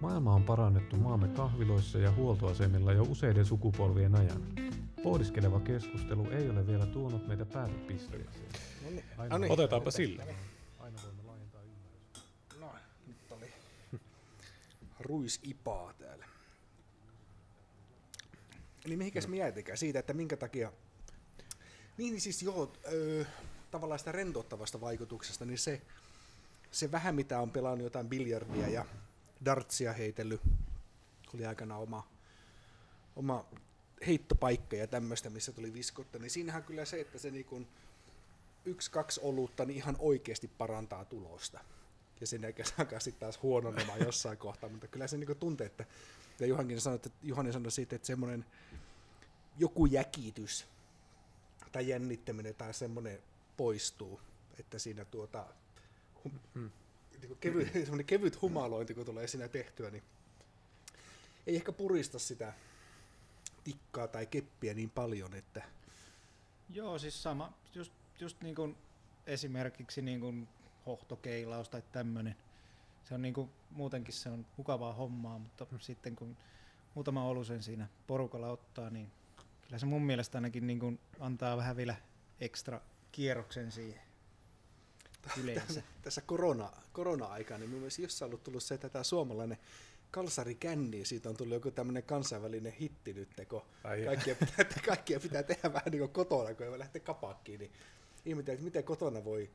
Maailma on parannettu maamme kahviloissa ja huoltoasemilla jo useiden sukupolvien ajan. Pohdiskeleva keskustelu ei ole vielä tuonut meitä päätepisteeseen. No niin. Aina No niin. Otetaanpa sillä. Aina voimme laajentaa ymmärrystä. No, nyt oli ruisipaa täällä. Eli mihinkäs mietikään siitä, että minkä takia... Niin, niin siis joo, öö, tavallaan sitä rentouttavasta vaikutuksesta, niin se, se vähän mitä on pelannut jotain biljardia ja dartsia heitellyt, oli aikana oma, oma heittopaikka ja tämmöistä, missä tuli viskotta, niin siinähän kyllä se, että se niin kuin yksi, kaksi olutta niin ihan oikeasti parantaa tulosta. Ja sen jälkeen se alkaa sitten taas huononemaan jossain kohtaa, mutta kyllä se niin tuntee, että ja Juhankin sanoi, että Juhani sanoi siitä, että semmoinen joku jäkitys tai jännittäminen tai semmoinen poistuu, että siinä tuota, Hmm. Niin kuin kevyt, semmoinen kevyt humalointi, kun tulee siinä tehtyä, niin ei ehkä purista sitä tikkaa tai keppiä niin paljon, että Joo, siis sama, just, just niin kuin esimerkiksi niin kuin hohtokeilaus tai tämmöinen. Se on niin kuin, muutenkin se on mukavaa hommaa, mutta sitten kun muutama olusen siinä porukalla ottaa, niin kyllä se mun mielestä ainakin niin kuin antaa vähän vielä ekstra kierroksen siihen yleensä. tässä korona, korona-aikana, niin mielestäni jossain on ollut tullut se, että tämä suomalainen kalsari känni, siitä on tullut joku tämmöinen kansainvälinen hitti nyt, kun Ai kaikkia pitää, kaikkia pitää tehdä vähän niin kuin kotona, kun ei lähteä kapakkiin, niin ihmetellään, että miten kotona voi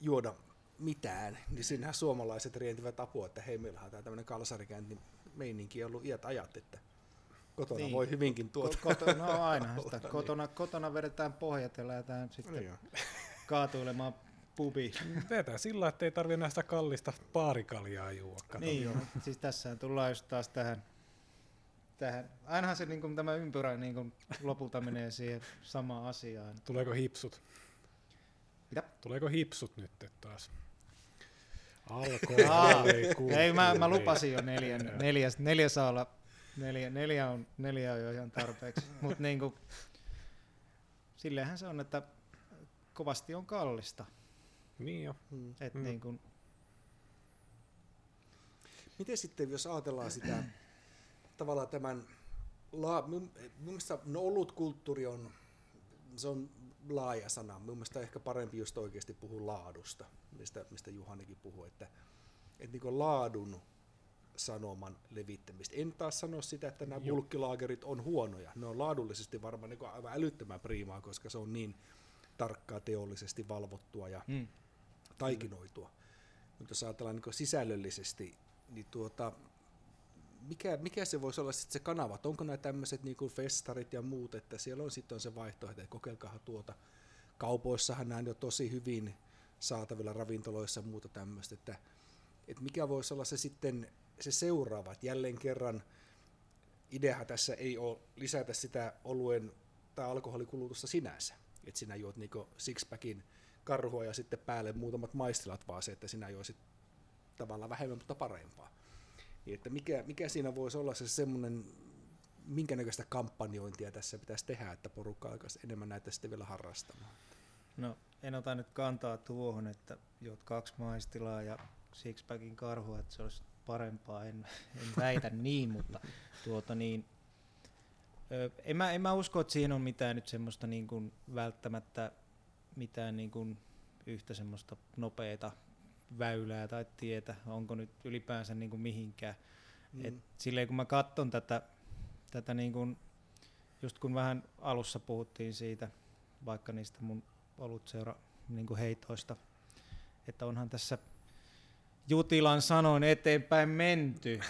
juoda mitään, niin siinähän suomalaiset rientivät apua, että hei, meillähän on tää tämmöinen kalsarikäynti meininki ollut iät ajat, että kotona niin. Niin. voi hyvinkin tuota. Ko- koto, no aina sitä. Kotona, kotona vedetään pohjat ja lähdetään sitten Niin joo. kaatuilemaan pubiin. Teetään sillä, että ei tarvitse näistä kallista paarikaljaa. Kato. Niin, siis tässä tullaan just taas tähän, tähän. ainahan se niin kuin, tämä ympyrä niin kuin, lopulta menee siihen samaan asiaan. Tuleeko hipsut? Mitä? Tuleeko hipsut nyt taas? Alkoi. Aa, ei, mä, mä lupasin jo neljän, Joo. neljä, neljä saa olla, neljä, neljä, on, neljä on jo ihan tarpeeksi, mutta niin kuin, silleenhän se on, että kovasti on kallista. Niin jo. Mm. Et Mm. niin kuin, Miten sitten, jos ajatellaan sitä tavallaan tämän, la, mun, mun no, olutkulttuuri on, se on laaja sana. Mun mielestä ehkä parempi just oikeasti puhua laadusta, mistä, mistä Juhanikin puhui, että, että niin laadun sanoman levittämistä. En taas sano sitä, että nämä bulkkilaagerit on huonoja. Ne on laadullisesti varmaan niin aivan älyttömän priimaa, koska se on niin tarkkaa teollisesti valvottua ja mm, taikinoitua. Mutta jos ajatellaan niin sisällöllisesti, niin tuota, mikä, mikä se voisi olla sitten se kanava? Onko nämä tämmöiset niin festarit ja muut, että siellä on sitten se vaihtoehto, että kokeilkaa tuota. Kaupoissahan nämä on jo tosi hyvin saatavilla ravintoloissa ja muuta tämmöistä, että, että mikä voisi olla se sitten se seuraava, että jälleen kerran ideahan tässä ei ole lisätä sitä oluen tai alkoholikulutusta sinänsä, että sinä juot niinku sixpackin karhua ja sitten päälle muutamat maistilat, vaan se, että sinä joisit tavallaan vähemmän, mutta parempaa. Niin, että mikä, mikä siinä voisi olla se semmoinen, minkä näköistä kampanjointia tässä pitäisi tehdä, että porukka alkaisi enemmän näitä sitten vielä harrastamaan. no en ota nyt kantaa tuohon, että juot kaksi maistilaa ja sixpackin karhua, että se olisi parempaa, en, en väitä niin, mutta tuota niin, en, mä, en mä usko, että siinä on mitään nyt semmoista niin kuin välttämättä mitään niin kuin yhtä semmoista nopeata väylää tai tietä, onko nyt ylipäänsä niin kuin mihinkään. Mm. Et silleen kun mä katson tätä, tätä niin kuin, just kun vähän alussa puhuttiin siitä, vaikka niistä mun olutseura niin kuin heitoista, että onhan tässä Jutilan sanoin eteenpäin menty.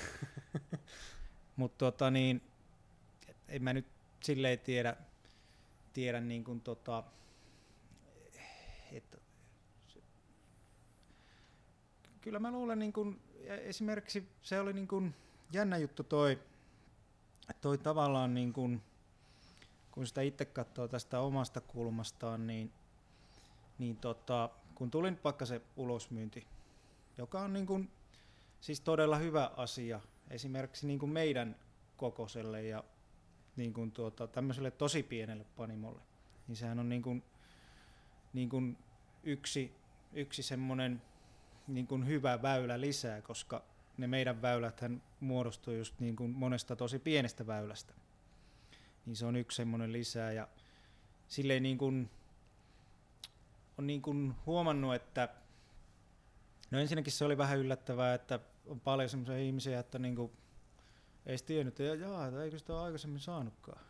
Mutta tota niin, en mä nyt silleen tiedä, tiedä niin kuin tota, että kyllä mä luulen niin kuin, ja esimerkiksi se oli niin kuin jännä juttu toi, toi tavallaan niin kuin, kun sitä itse katsoo tästä omasta kulmastaan, niin, niin tota, kun tuli nyt vaikka se ulosmyynti, joka on niin kuin, siis todella hyvä asia esimerkiksi niin kuin meidän kokoselle ja niin kuin tuota, tämmöiselle tosi pienelle panimolle, niin sehän on niin kuin, niin kuin yksi, yksi semmoinen niin kuin hyvä väylä lisää, koska ne meidän väyläthän muodostuu just niin kuin monesta tosi pienestä väylästä. Niin se on yksi semmoinen lisää ja silleen niin kuin, on niin kuin huomannut, että no ensinnäkin se oli vähän yllättävää, että on paljon semmoisia ihmisiä, että niin kuin, ei tiennyt, että jaa, että eikö sitä ole aikaisemmin saanutkaan.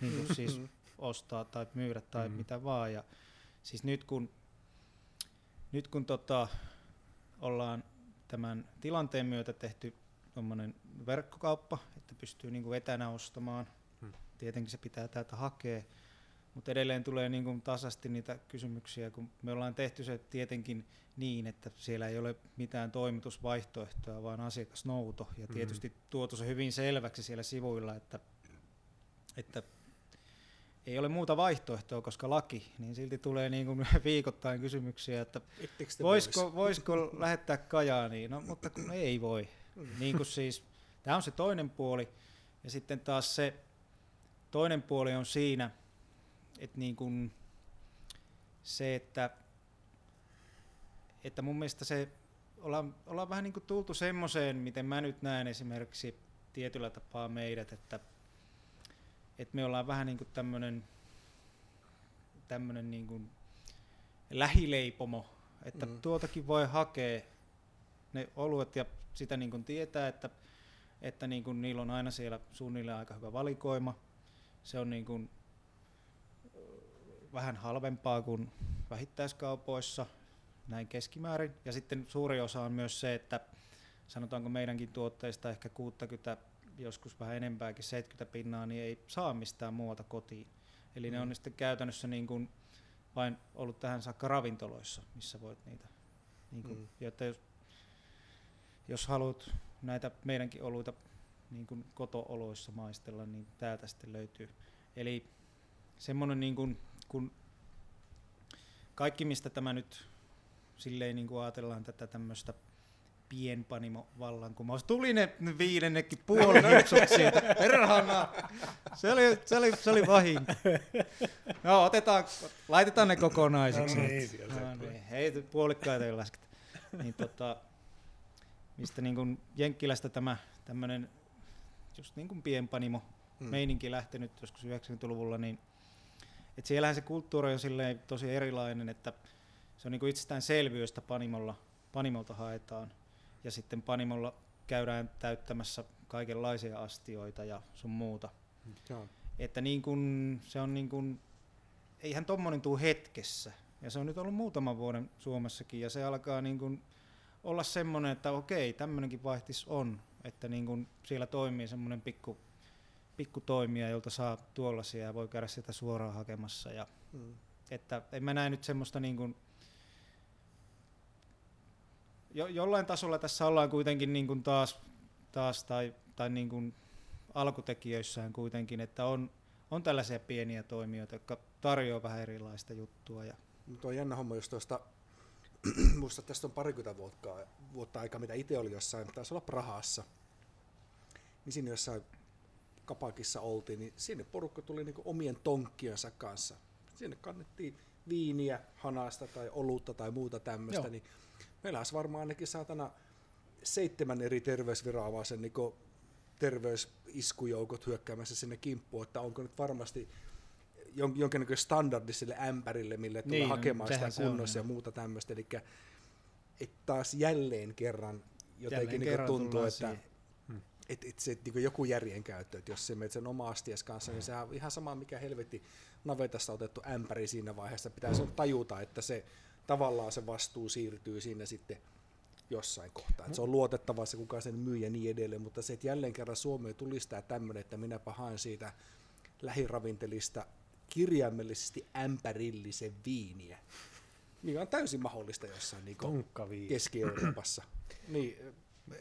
niin kuin siis ostaa tai myydä tai mm. mitä vaan. Ja siis nyt kun, nyt kun tota, ollaan tämän tilanteen myötä tehty verkkokauppa, että pystyy niinku etänä ostamaan, hmm. tietenkin se pitää täältä hakea, mutta edelleen tulee niin kuin tasasti niitä kysymyksiä, kun me ollaan tehty se tietenkin niin, että siellä ei ole mitään toimitusvaihtoehtoa, vaan asiakasnouto. Ja mm-hmm. tietysti mm-hmm. tuotu se hyvin selväksi siellä sivuilla, että, että ei ole muuta vaihtoehtoa, koska laki, niin silti tulee niin kuin viikoittain kysymyksiä, että voisiko, voisiko lähettää Kajaaniin, no mutta kun ei voi. Mm. Niin kuin siis, tämä on se toinen puoli, ja sitten taas se toinen puoli on siinä, että niin kuin se, että, että mun mielestä se, ollaan, ollaan vähän niin kuin tultu semmoiseen, miten mä nyt näen esimerkiksi tietyllä tapaa meidät, että että me ollaan vähän niin kuin tämmöinen tämmönen niin kuin lähileipomo, että mm. tuotakin voi hakea ne oluet ja sitä niin kuin tietää, että, että niin kuin niillä on aina siellä suunnilleen aika hyvä valikoima. Se on niin kuin vähän halvempaa kuin vähittäiskaupoissa, näin keskimäärin. Ja sitten suuri osa on myös se, että sanotaanko meidänkin tuotteista ehkä 60 joskus vähän enempääkin, 70 pinnaa, niin ei saa mistään muualta kotiin. Eli mm. ne on sitten käytännössä niin kuin vain ollut tähän saakka ravintoloissa, missä voit niitä. Niin kuin, mm. jotta jos, jos haluat näitä meidänkin oluita niin kuin koto-oloissa maistella, niin täältä sitten löytyy. Eli semmoinen, niin kuin, kun kaikki mistä tämä nyt silleen niin kuin ajatellaan tätä tämmöistä pienpanimo vallankumous. Tuli ne viidennekin puoli siitä. Perhana. Se oli, se oli, se oli vahinko. No, otetaan, laitetaan ne kokonaisiksi. No niin, no niin. Hei, puolikkaita ei lasketa. Niin, tota, mistä niin kuin Jenkkilästä tämä tämmöinen just niin kuin pienpanimo hmm. meininki lähtenyt joskus 90-luvulla, niin että siellähän se kulttuuri on silleen tosi erilainen, että se on niin kuin itsestäänselvyys, että panimolla, panimolta haetaan ja sitten Panimolla käydään täyttämässä kaikenlaisia astioita ja sun muuta. Joo. Että niin kun, se on niin kun, eihän tommonen tuu hetkessä. Ja se on nyt ollut muutaman vuoden Suomessakin ja se alkaa niin kun olla semmoinen, että okei, tämmöinenkin vaihtis on. Että niin kun siellä toimii semmoinen pikku, pikku toimija, jolta saa tuollaisia ja voi käydä sitä suoraan hakemassa. Ja, mm. Että en mä näe nyt semmoista niin kun, jo, jollain tasolla tässä ollaan kuitenkin niin kuin taas, taas tai, tai niin kuin alkutekijöissään kuitenkin, että on, on tällaisia pieniä toimijoita, jotka tarjoaa vähän erilaista juttua. Ja... Tuo on jännä homma, jos tuosta, muista tästä on parikymmentä vuotta, vuotta aika, mitä itse oli jossain, taisi olla Prahassa, niin siinä jossain kapakissa oltiin, niin sinne porukka tuli niin omien tonkkiensa kanssa. Sinne kannettiin viiniä, hanasta tai olutta tai muuta tämmöistä, niin meillä olisi varmaan ainakin saatana seitsemän eri terveysviranomaisen niin terveysiskujoukot hyökkäämässä sinne kimppuun, että onko nyt varmasti jonkinnäköinen standardi sille ämpärille, mille tulee niin, hakemaan sitä kunnossa ja muuta tämmöistä. Eli että taas jälleen kerran jotenkin jälleen niin kerran tuntuu, että hmm. Et, et se niin joku järjen käyttö, että jos se menet sen oma astias kanssa, niin sehän on ihan sama mikä helvetti navetasta otettu ämpäri siinä vaiheessa. Pitäisi tajuta, että se tavallaan se vastuu siirtyy sinne sitten jossain kohtaa. Että se on luotettava se, kuka sen myy ja niin edelleen, mutta se, että jälleen kerran Suomeen tulistaa tämmöinen, että minäpä haen siitä lähiravintelista kirjaimellisesti ämpärillisen viiniä, mikä on täysin mahdollista jossain niin Keski-Euroopassa. niin,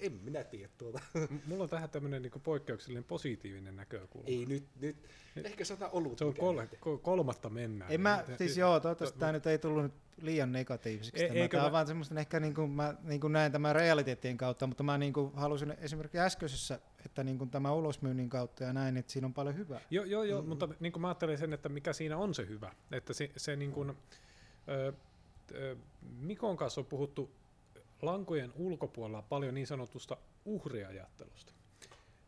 en minä tiedä tuota. Mulla on tähän tämmöinen niin poikkeuksellinen positiivinen näkökulma. Ei nyt, nyt. ehkä sata ollut. Se on kol- kol- kolmatta mennään. En mä, siis joo, toivottavasti tämä nyt ei tullut nyt liian negatiiviseksi. Ei, tämä on vaan semmoista ehkä niin kuin mä niin kuin näen tämän realiteettien kautta, mutta mä niin kuin halusin esimerkiksi äskeisessä, että niin kuin tämä ulosmyynnin kautta ja näin, että siinä on paljon hyvää. Joo, joo, joo mm-hmm. mutta niin kuin mä ajattelen sen, että mikä siinä on se hyvä. Että se, se niin kuin, ö, ö, Mikon kanssa on puhuttu lankojen ulkopuolella paljon niin sanotusta uhriajattelusta.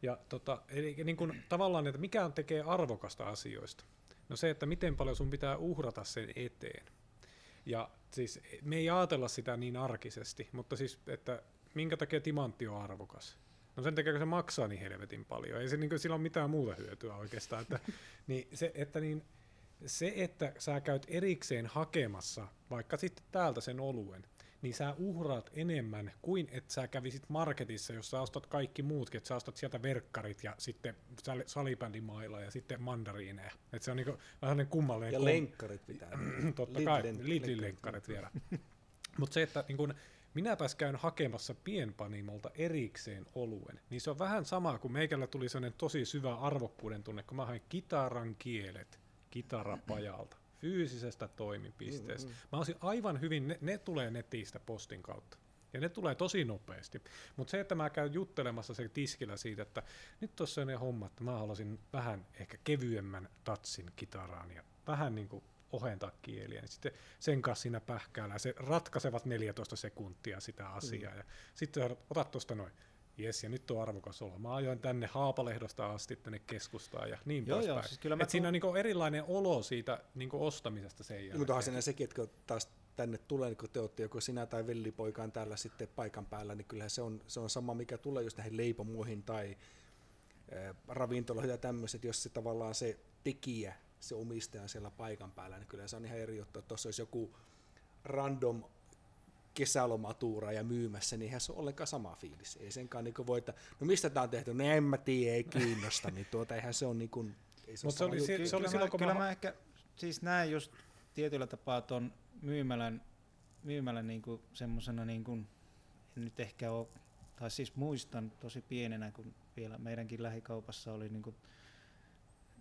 Ja tota, eli niin kuin, tavallaan, että mikä on tekee arvokasta asioista. No se, että miten paljon sun pitää uhrata sen eteen. Ja siis me ei ajatella sitä niin arkisesti, mutta siis, että minkä takia timantti on arvokas. No sen takia, kun se maksaa niin helvetin paljon. Ei se niin kuin, sillä ole mitään muuta hyötyä oikeastaan. Että, niin se, että niin, se, että sä käyt erikseen hakemassa vaikka sitten täältä sen oluen, niin sä uhraat enemmän kuin että sä kävisit marketissa, jossa ostat kaikki muutkin, että sä ostat sieltä verkkarit ja sitten sal- salibändimailla ja sitten mandariineja. Että se on niinku vähän kummallinen. Ja kom- lenkkarit pitää. Totta kai, Lidlin lenkkarit vielä. Mutta se, että niin kun minäpäs käyn hakemassa pienpanimolta erikseen oluen, niin se on vähän sama kuin meikällä tuli sellainen tosi syvä arvokkuuden tunne, kun mä hain kitaran kielet kitarapajalta fyysisestä toimipisteestä. Mä olisin aivan hyvin, ne, ne tulee netistä postin kautta. Ja ne tulee tosi nopeasti. Mutta se, että mä käyn juttelemassa se tiskillä siitä, että nyt tuossa on ne homma, että mä haluaisin vähän ehkä kevyemmän tatsin kitaraan ja vähän niin kuin ohentaa kieliä, niin sitten sen kanssa siinä pähkäällä se ratkaisevat 14 sekuntia sitä asiaa. Mm. Ja sitten otat tuosta noin, jes, ja nyt on arvokas olla. Mä ajoin tänne Haapalehdosta asti tänne keskustaan ja niin Joo, joo, siis kyllä mä Et siinä on niinku erilainen olo siitä niinku ostamisesta sen jälkeen. Mutta onhan siinä sekin, että kun taas tänne tulee, niin kun te olette joko sinä tai vellipoika on täällä sitten paikan päällä, niin kyllähän se on, se on sama, mikä tulee just näihin leipomuihin tai ää, ravintoloihin ja tämmöiset, jos se tavallaan se tekijä, se omistaja on siellä paikan päällä, niin kyllä se on ihan eri juttu, että tuossa olisi joku random kesälomatuura ja myymässä, niin eihän se ole ollenkaan sama fiilis. Ei senkaan niin voi, että no mistä tämä on tehty, no en mä tiedä, ei kiinnosta, niin tuota eihän se on niin kuin, ei se, Mut ole se oli juttu. se oli silloin, kun kyllä mä- mä ehkä siis näen just tietyllä tapaa tuon myymälän, myymälän niinku semmosena niinku, en nyt ehkä ole, tai siis muistan tosi pienenä, kun vielä meidänkin lähikaupassa oli niinku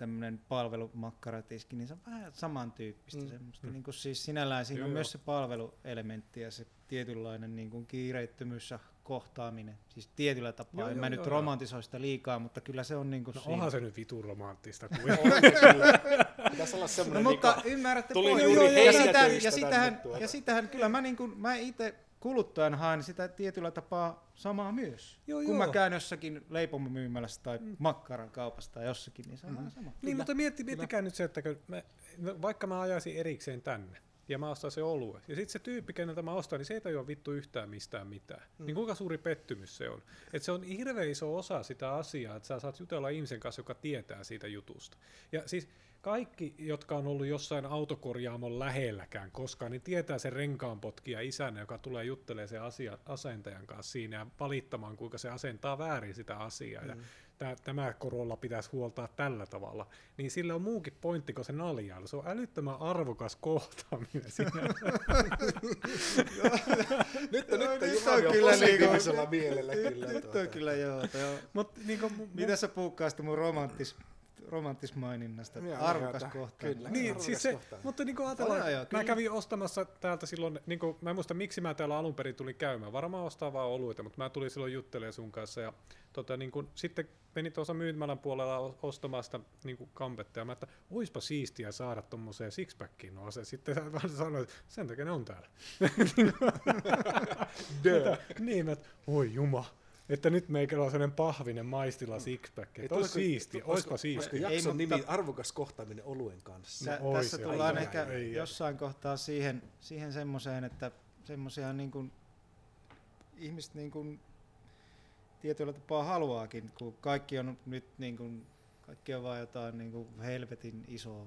tämmöinen palvelumakkaratiski, niin se on vähän samantyyppistä Mm. mm. semmoista. Mm. Niinku siis sinällään siinä Joo, on joo. myös se palveluelementti ja se tietynlainen niinku kiireittömyys ja kohtaaminen. Siis tietyllä tapaa, Joo, en joo, mä joo, nyt joo. romantisoi sitä liikaa, mutta kyllä se on niinku No siinä. onhan se nyt vitun romanttista. Kuin. Pitäisi olla No semmoinen mutta niinku- ymmärrätte tuli juuri ja, sitä, ja, sitähän, tuota. ja sitähän kyllä mä, niin kuin, mä itse kuluttajan haen sitä tietyllä tapaa samaa myös. Joo, Kun joo. mä käyn jossakin leipomomyymälässä tai mm. makkaran kaupassa tai jossakin, niin on mm. sama. Niin, mutta mietti, miettikää nyt se, että mä, vaikka mä ajaisin erikseen tänne, ja mä ostan se olue. Ja sitten se tyyppi, keneltä mä ostan, niin se ei tajua vittu yhtään mistään mitään. Mm. Niin kuinka suuri pettymys se on? Että se on hirveän iso osa sitä asiaa, että sä saat jutella ihmisen kanssa, joka tietää siitä jutusta. Ja siis kaikki, jotka on ollut jossain autokorjaamon lähelläkään koskaan, niin tietää sen renkaanpotkija isänä, joka tulee juttelemaan sen asia, asentajan kanssa siinä ja valittamaan, kuinka se asentaa väärin sitä asiaa. Mm. Ja tämä korolla pitäisi huoltaa tällä tavalla. Niin sillä on muukin pointti kuin se naljailu. Se on älyttömän arvokas kohtaaminen siinä. Nyt on, nyt on nyt on kyllä positiivisella mielellä kyllä. Nyt tuota. on kyllä joo. joo. Mut, niinku, mu- Mitä sä puukkaasta mun romanttis, romanttismaininnasta? Joo, Arvokas kohta. kyllä. Niin, Arvokas siis se, kohtaaminen. mutta niin kuin ajatellaan, Joo, joo, mä kävin ostamassa täältä silloin, niin kuin, mä en muista miksi mä täällä alun perin tulin käymään, varmaan ostaa vaan oluita, mutta mä tulin silloin juttelemaan sun kanssa ja tota, niin kuin, sitten menin tuossa myymälän puolella ostamaan sitä niin kuin kampetta ja mä että oispa siistiä saada tommoseen sixpackiin no se. Sitten sä vaan sanoit, että sen takia ne on täällä. Mitä? niin, mä, että oi juma. Että nyt meikällä on sellainen pahvinen maistila sixpack. Ei Että olisi oispa Olisiko siistiä. jakson Ei, nimi mutta- Arvokas kohtaaminen oluen kanssa? Sä, No oi tässä se, tullaan ai, ehkä ai. jossain kohtaa siihen, siihen semmoiseen, että semmoisia niin kuin ihmiset niin kuin tietyllä tapaa haluaakin, kun kaikki on nyt niin kuin, kaikki on vaan jotain niin kuin helvetin isoa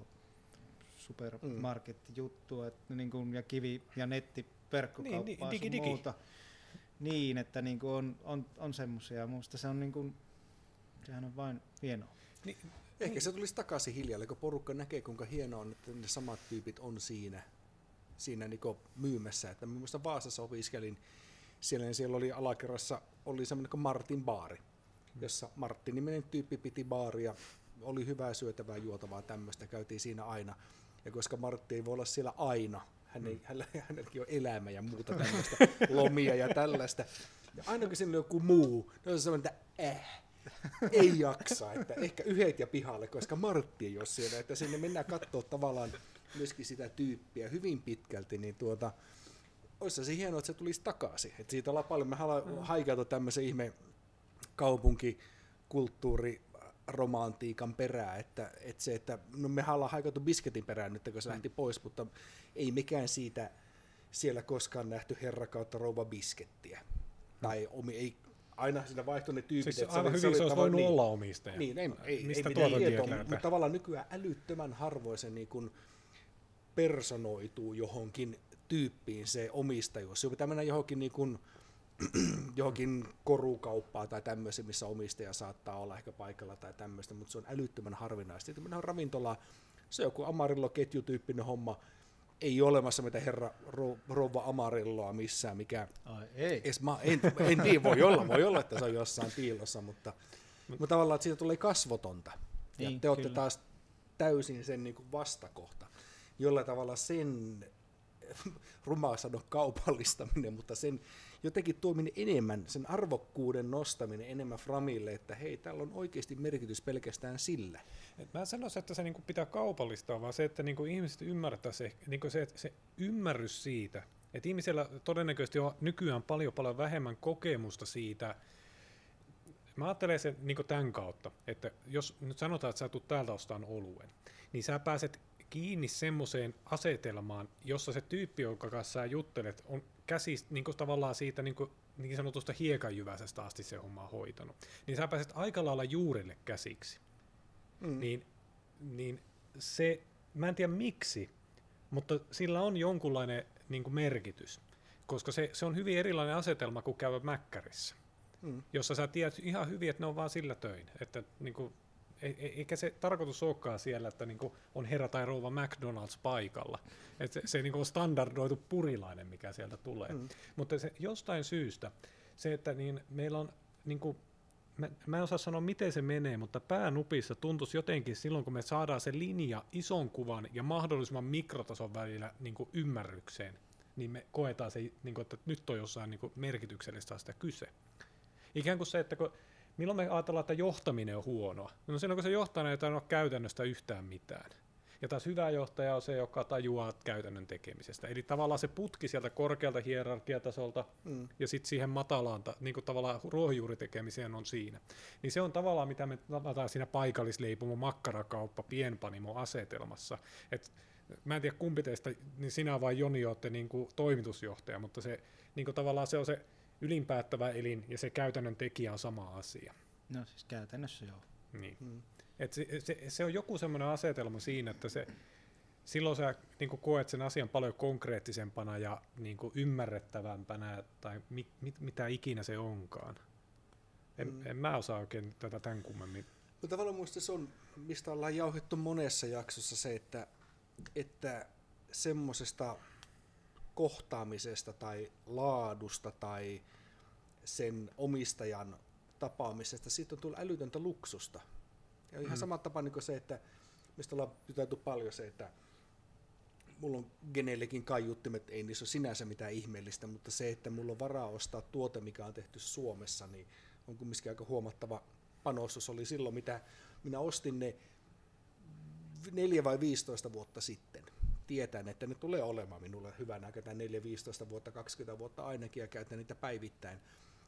supermarket-juttua että niin kuin, ja kivi- ja netti verkkokauppaa Niin, niin, niin, digi, sun digi. Niin, että niin kuin on, on, on semmoisia. Minusta se on niin kuin, sehän on vain hienoa. Niin, Ehkä se tulisi takaisin hiljalle, kun porukka näkee, kuinka hienoa on, että ne samat tyypit on siinä, siinä niin myymässä. Että mä muistan Vaasassa opiskelin, siellä, niin siellä oli alakerrassa oli semmoinen kuin Martin baari, jossa Martti-niminen tyyppi piti baaria, oli hyvää syötävää, juotavaa tämmöistä, käytiin siinä aina. Ja koska Martti ei voi olla siellä aina, hän ei, hänellä, hänelläkin on elämä ja muuta tämmöistä, lomia ja tällaista. Ja aina kun siinä on joku muu, niin on semmoinen, että äh, ei jaksa, että ehkä yhdet ja pihalle, koska Martti ei ole siellä, että sinne mennään katsoa tavallaan myöskin sitä tyyppiä hyvin pitkälti, niin tuota, olisi se hienoa, että se tulisi takaisin. Et siitä ollaan paljon, me haluamme mm. haikata tämmöisen ihme kaupunkikulttuuri romantiikan perää, että, että se, että no me ollaan haikattu bisketin perään nyt, kun se mm. lähti pois, mutta ei mikään siitä siellä koskaan nähty herra kautta rouva biskettiä. Mm. Tai omi, ei aina siinä vaihtoi ne tyypit. Siis aivan hyvin se, se olisi voinut niin, olla omistaja. Niin, ei, ei, Mistä ei tuota tietoa, mutta tavallaan nykyään älyttömän harvoin se niin kuin personoituu johonkin tyyppiin se omistajuus. Se pitää mennä johonkin, niin kuin, johonkin korukauppaan tai tämmöisen, missä omistaja saattaa olla ehkä paikalla tai tämmöistä, mutta se on älyttömän harvinaista. Sitten mennään ravintolaan, se on joku Amarillo-ketjutyyppinen homma, ei ole olemassa mitä herra rouva Amarilloa missään, mikä... Ai, ei. Edes mä, en, en niin, voi olla, voi olla, että se on jossain piilossa, mutta, mutta tavallaan, että siitä tulee kasvotonta. Niin, ja te olette taas täysin sen niin kuin vastakohta, jolla tavalla sen rumaa sanoa kaupallistaminen, mutta sen jotenkin tuominen enemmän, sen arvokkuuden nostaminen enemmän Framille, että hei, täällä on oikeasti merkitys pelkästään sillä. Et mä sanoisin, että se niinku pitää kaupallistaa, vaan se, että niinku ihmiset ymmärtää se, niinku se, se ymmärrys siitä, että ihmisellä todennäköisesti on nykyään paljon paljon vähemmän kokemusta siitä, Mä ajattelen sen niin tämän kautta, että jos nyt sanotaan, että sä tulet täältä ostamaan oluen, niin sä pääset kiinni semmoiseen asetelmaan, jossa se tyyppi, jonka kanssa sä juttelet, on käsi niin kuin tavallaan siitä niin, kuin, niin sanotusta hiekanjyväisestä asti se homma hoitanut. Niin sä pääset aika lailla juurille käsiksi. Mm. Niin, niin se, mä en tiedä miksi, mutta sillä on jonkunlainen niin kuin merkitys, koska se, se on hyvin erilainen asetelma kuin käydä mäkkärissä, mm. jossa sä tiedät ihan hyvin, että ne on vaan sillä töin, että niin kuin, eikä se tarkoitus olekaan siellä, että niinku on herra tai rouva McDonald's paikalla. Et se, se niinku on standardoitu purilainen, mikä sieltä tulee. Mm. Mutta se jostain syystä, se, että niin meillä on, niinku, mä, mä en osaa sanoa miten se menee, mutta päänupissa tuntuisi jotenkin silloin, kun me saadaan se linja ison kuvan ja mahdollisimman mikrotason välillä niinku ymmärrykseen, niin me koetaan se, niinku, että nyt on jossain niinku merkityksellistä sitä kyse. Ikään kuin se, että kun milloin me ajatellaan, että johtaminen on huonoa? No silloin, kun se johtaja ei ole käytännöstä yhtään mitään. Ja taas hyvä johtaja on se, joka tajuaa käytännön tekemisestä. Eli tavallaan se putki sieltä korkealta hierarkiatasolta mm. ja sitten siihen matalaan, niin kuin tavallaan ruohonjuuritekemiseen on siinä. Niin se on tavallaan, mitä me tavataan siinä paikallisleipumo, makkarakauppa, pienpanimo asetelmassa. Et mä en tiedä kumpi teistä, niin sinä vai Joni olette niin kuin toimitusjohtaja, mutta se niin kuin tavallaan se on se ylinpäättävä elin ja se käytännön tekijä on sama asia. No siis käytännössä joo. Niin. Mm. Et se, se, se on joku semmoinen asetelma siinä, että se, silloin sä niin koet sen asian paljon konkreettisempana ja niin ymmärrettävämpänä tai mit, mit, mitä ikinä se onkaan. En, mm. en mä osaa oikein tätä tämän kummemmin. No tavallaan muista se on, mistä ollaan jauhettu monessa jaksossa se, että, että semmoisesta kohtaamisesta tai laadusta tai sen omistajan tapaamisesta, siitä on tullut älytöntä luksusta. Ja ihan mm. sama tapa niin kuin se, että mistä ollaan juteltu paljon se, että mulla on Genellekin kaiuttimet, ei niissä ole sinänsä mitään ihmeellistä, mutta se, että mulla on varaa ostaa tuote, mikä on tehty Suomessa, niin on kumminkin aika huomattava panostus. Oli silloin, mitä minä ostin ne neljä vai 15 vuotta sitten tietän, että ne tulee olemaan minulle hyvänä aikana 4-15 vuotta, 20 vuotta ainakin ja käytän niitä päivittäin.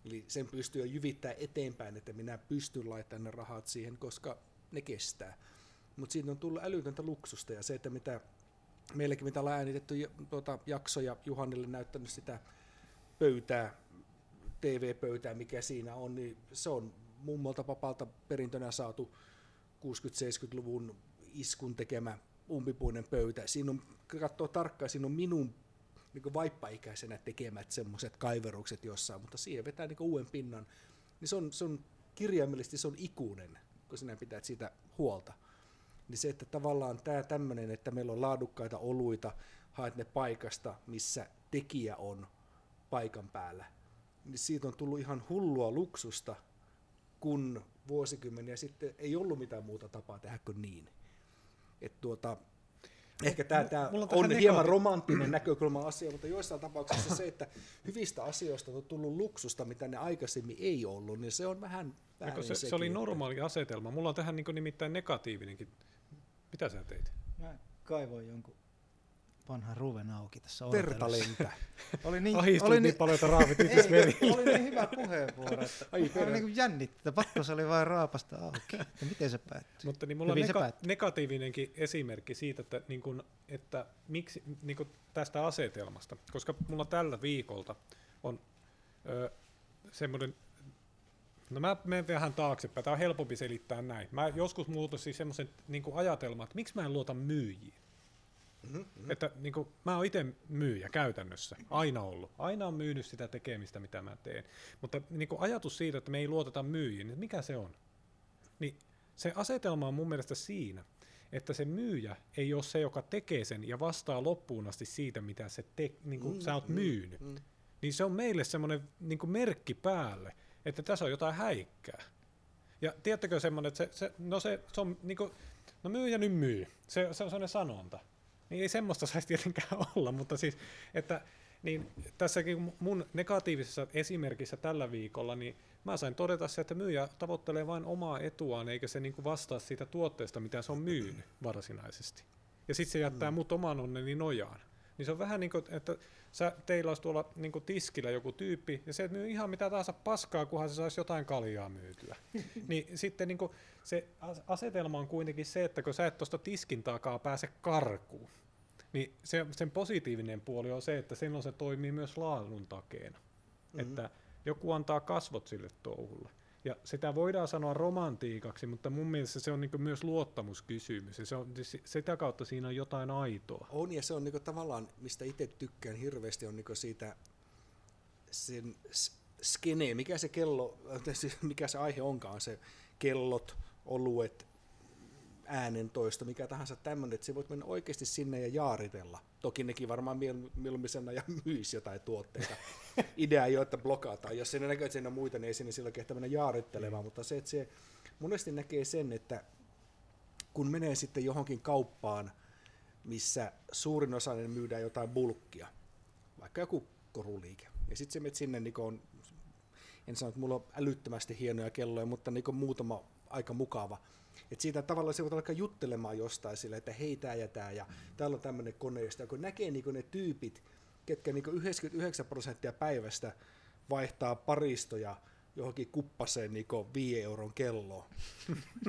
Eli sen pystyy jyvittää eteenpäin, että minä pystyn laittamaan ne rahat siihen, koska ne kestää. Mutta siitä on tullut älytöntä luksusta ja se, että mitä meilläkin mitä ollaan äänitetty tuota, jaksoja Juhanille näyttänyt sitä pöytää, TV-pöytää, mikä siinä on, niin se on mummolta papalta perintönä saatu 60-70-luvun iskun tekemä umpipuinen pöytä. Siinä on, katsoo tarkkaan, siinä on minun niin vaippaikäisenä tekemät semmoiset kaiverukset jossain, mutta siihen vetää niin uuden pinnan. Niin se on, se on kirjaimellisesti se on ikuinen, kun sinä pitää siitä huolta. Niin se, että tavallaan tämä tämmöinen, että meillä on laadukkaita oluita, haet ne paikasta, missä tekijä on paikan päällä, niin siitä on tullut ihan hullua luksusta, kun vuosikymmeniä sitten ei ollut mitään muuta tapaa tehdä kuin niin. Et tuota, ehkä tämä, tämä on, on hieman romanttinen näkökulma asia, mutta joissain tapauksissa se, että hyvistä asioista on tullut luksusta, mitä ne aikaisemmin ei ollut, niin se on vähän väärin se, se oli normaali asetelma. Mulla on tähän niin nimittäin negatiivinenkin. Mitä sä teit? Mä kaivoin jonkun panha ruven auki tässä lentää. Oli niin, oli niin, niin, paljon, että raavit itse veri. oli niin hyvä puheenvuoro, että Ai perä. niin että pakko se oli vain raapasta auki. Että miten se päättyi? Mutta niin mulla on Hyvin nega- päättyi. negatiivinenkin esimerkki siitä, että, niin kun, että miksi niin kun tästä asetelmasta, koska mulla tällä viikolta on ö, semmoinen, no mä menen vähän taaksepäin, tämä on helpompi selittää näin. Mä joskus muutosin semmoisen niin ajatelman, että miksi mä en luota myyjiin. Mhm, Mm-hmm. Että niin kuin, mä oon itse myyjä käytännössä, aina ollut. Aina on myynyt sitä tekemistä, mitä mä teen. Mutta niin kuin ajatus siitä, että me ei luoteta myyjiin, niin mikä se on? Niin se asetelma on mun mielestä siinä, että se myyjä ei ole se, joka tekee sen ja vastaa loppuun asti siitä, mitä se te, niin kuin Mm, sä oot mm, myynyt. mm. Niin se on meille semmoinen niin merkki päälle, että tässä on jotain häikkää. Ja tiedättekö semmoinen, että se, se, no se, se on niin kuin, no myyjä nyt myy. Se, se on semmoinen sanonta. Niin ei semmoista saisi tietenkään olla, mutta siis, että niin tässäkin mun negatiivisessa esimerkissä tällä viikolla, niin mä sain todeta se, että myyjä tavoittelee vain omaa etuaan, eikä se niinku vastaa siitä tuotteesta, mitä se on myynyt varsinaisesti. Ja sitten se jättää mm. mut oman onneni nojaan. Niin se on vähän niin kuin, että sä, teillä olisi tuolla niin kuin tiskillä joku tyyppi, ja se myy ihan mitä tahansa paskaa, kunhan se saisi jotain kaljaa myytyä. niin sitten niin kuin, se as- asetelma on kuitenkin se, että kun sä et tuosta tiskin takaa pääse karkuun, niin se, sen positiivinen puoli on se, että silloin se toimii myös laadun takeena. Mm-hmm. Että joku antaa kasvot sille touhulle. Ja sitä voidaan sanoa romantiikaksi, mutta mun mielestä se on niin myös luottamuskysymys. Ja se on, si- sitä kautta siinä on jotain aitoa. On, ja se on niinku tavallaan, mistä itse tykkään hirveästi, on niinku siitä sen skene, mikä se kello, siis mikä se aihe onkaan, se kellot, oluet, äänentoisto, mikä tahansa tämmöinen, että sä voit mennä oikeasti sinne ja jaaritella. Toki nekin varmaan miel- mieluummin sen ajan myisi jotain tuotteita. Idea ei ole, että blokataan. Jos siinä näkee, että siinä on muita, niin ei sinne silloin kehtä mennä jaarittelemaan, mutta se, että se monesti näkee sen, että kun menee sitten johonkin kauppaan, missä suurin osa ne myydään jotain bulkkia, vaikka joku koruliike, ja sitten se menet sinne, niin on, en sano, että mulla on älyttömästi hienoja kelloja, mutta niin muutama aika mukava, että siitä tavallaan se voit alkaa juttelemaan jostain sille, että hei tää ja tää, ja täällä on tämmöinen koneisto, ja kun näkee niin ne tyypit, ketkä niin 99 prosenttia päivästä vaihtaa paristoja johonkin kuppaseen niin 5 euron kelloon.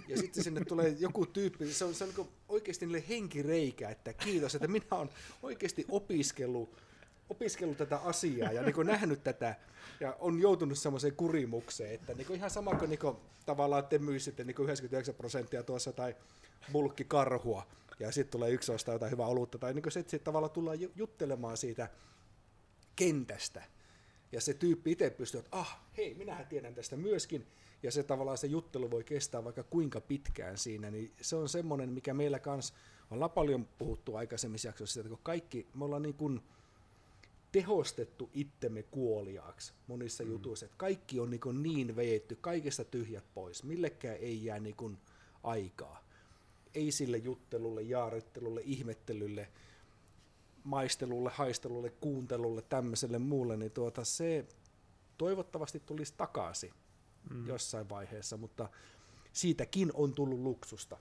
Ja sitten sinne tulee joku tyyppi, se on, se on niin oikeasti niille henkireikä, että kiitos, että minä olen oikeasti opiskellut, opiskellut tätä asiaa ja niin nähnyt tätä ja on joutunut semmoiseen kurimukseen, että niin ihan sama kuin niin tavallaan te myisitte niin 99 prosenttia tuossa tai bulkkikarhua ja sitten tulee yksi ostaa jotain hyvää olutta tai niin se, että tavallaan tullaan ju- juttelemaan siitä kentästä. Ja se tyyppi itse pystyy, että ah, hei, minähän tiedän tästä myöskin, ja se tavallaan se juttelu voi kestää vaikka kuinka pitkään siinä, niin se on semmoinen, mikä meillä kanssa, ollaan paljon puhuttu aikaisemmissa jaksoissa, että kun kaikki, me ollaan niin kuin tehostettu itsemme kuoliaaksi monissa mm. jutuissa, että kaikki on niin, kuin niin vejetty, kaikesta tyhjät pois, millekään ei jää niin aikaa. Ei sille juttelulle, jaarittelulle, ihmettelylle, maistelulle, haistelulle, kuuntelulle, tämmöiselle muulle, niin tuota, se toivottavasti tulisi takaisin mm. jossain vaiheessa, mutta siitäkin on tullut luksusta.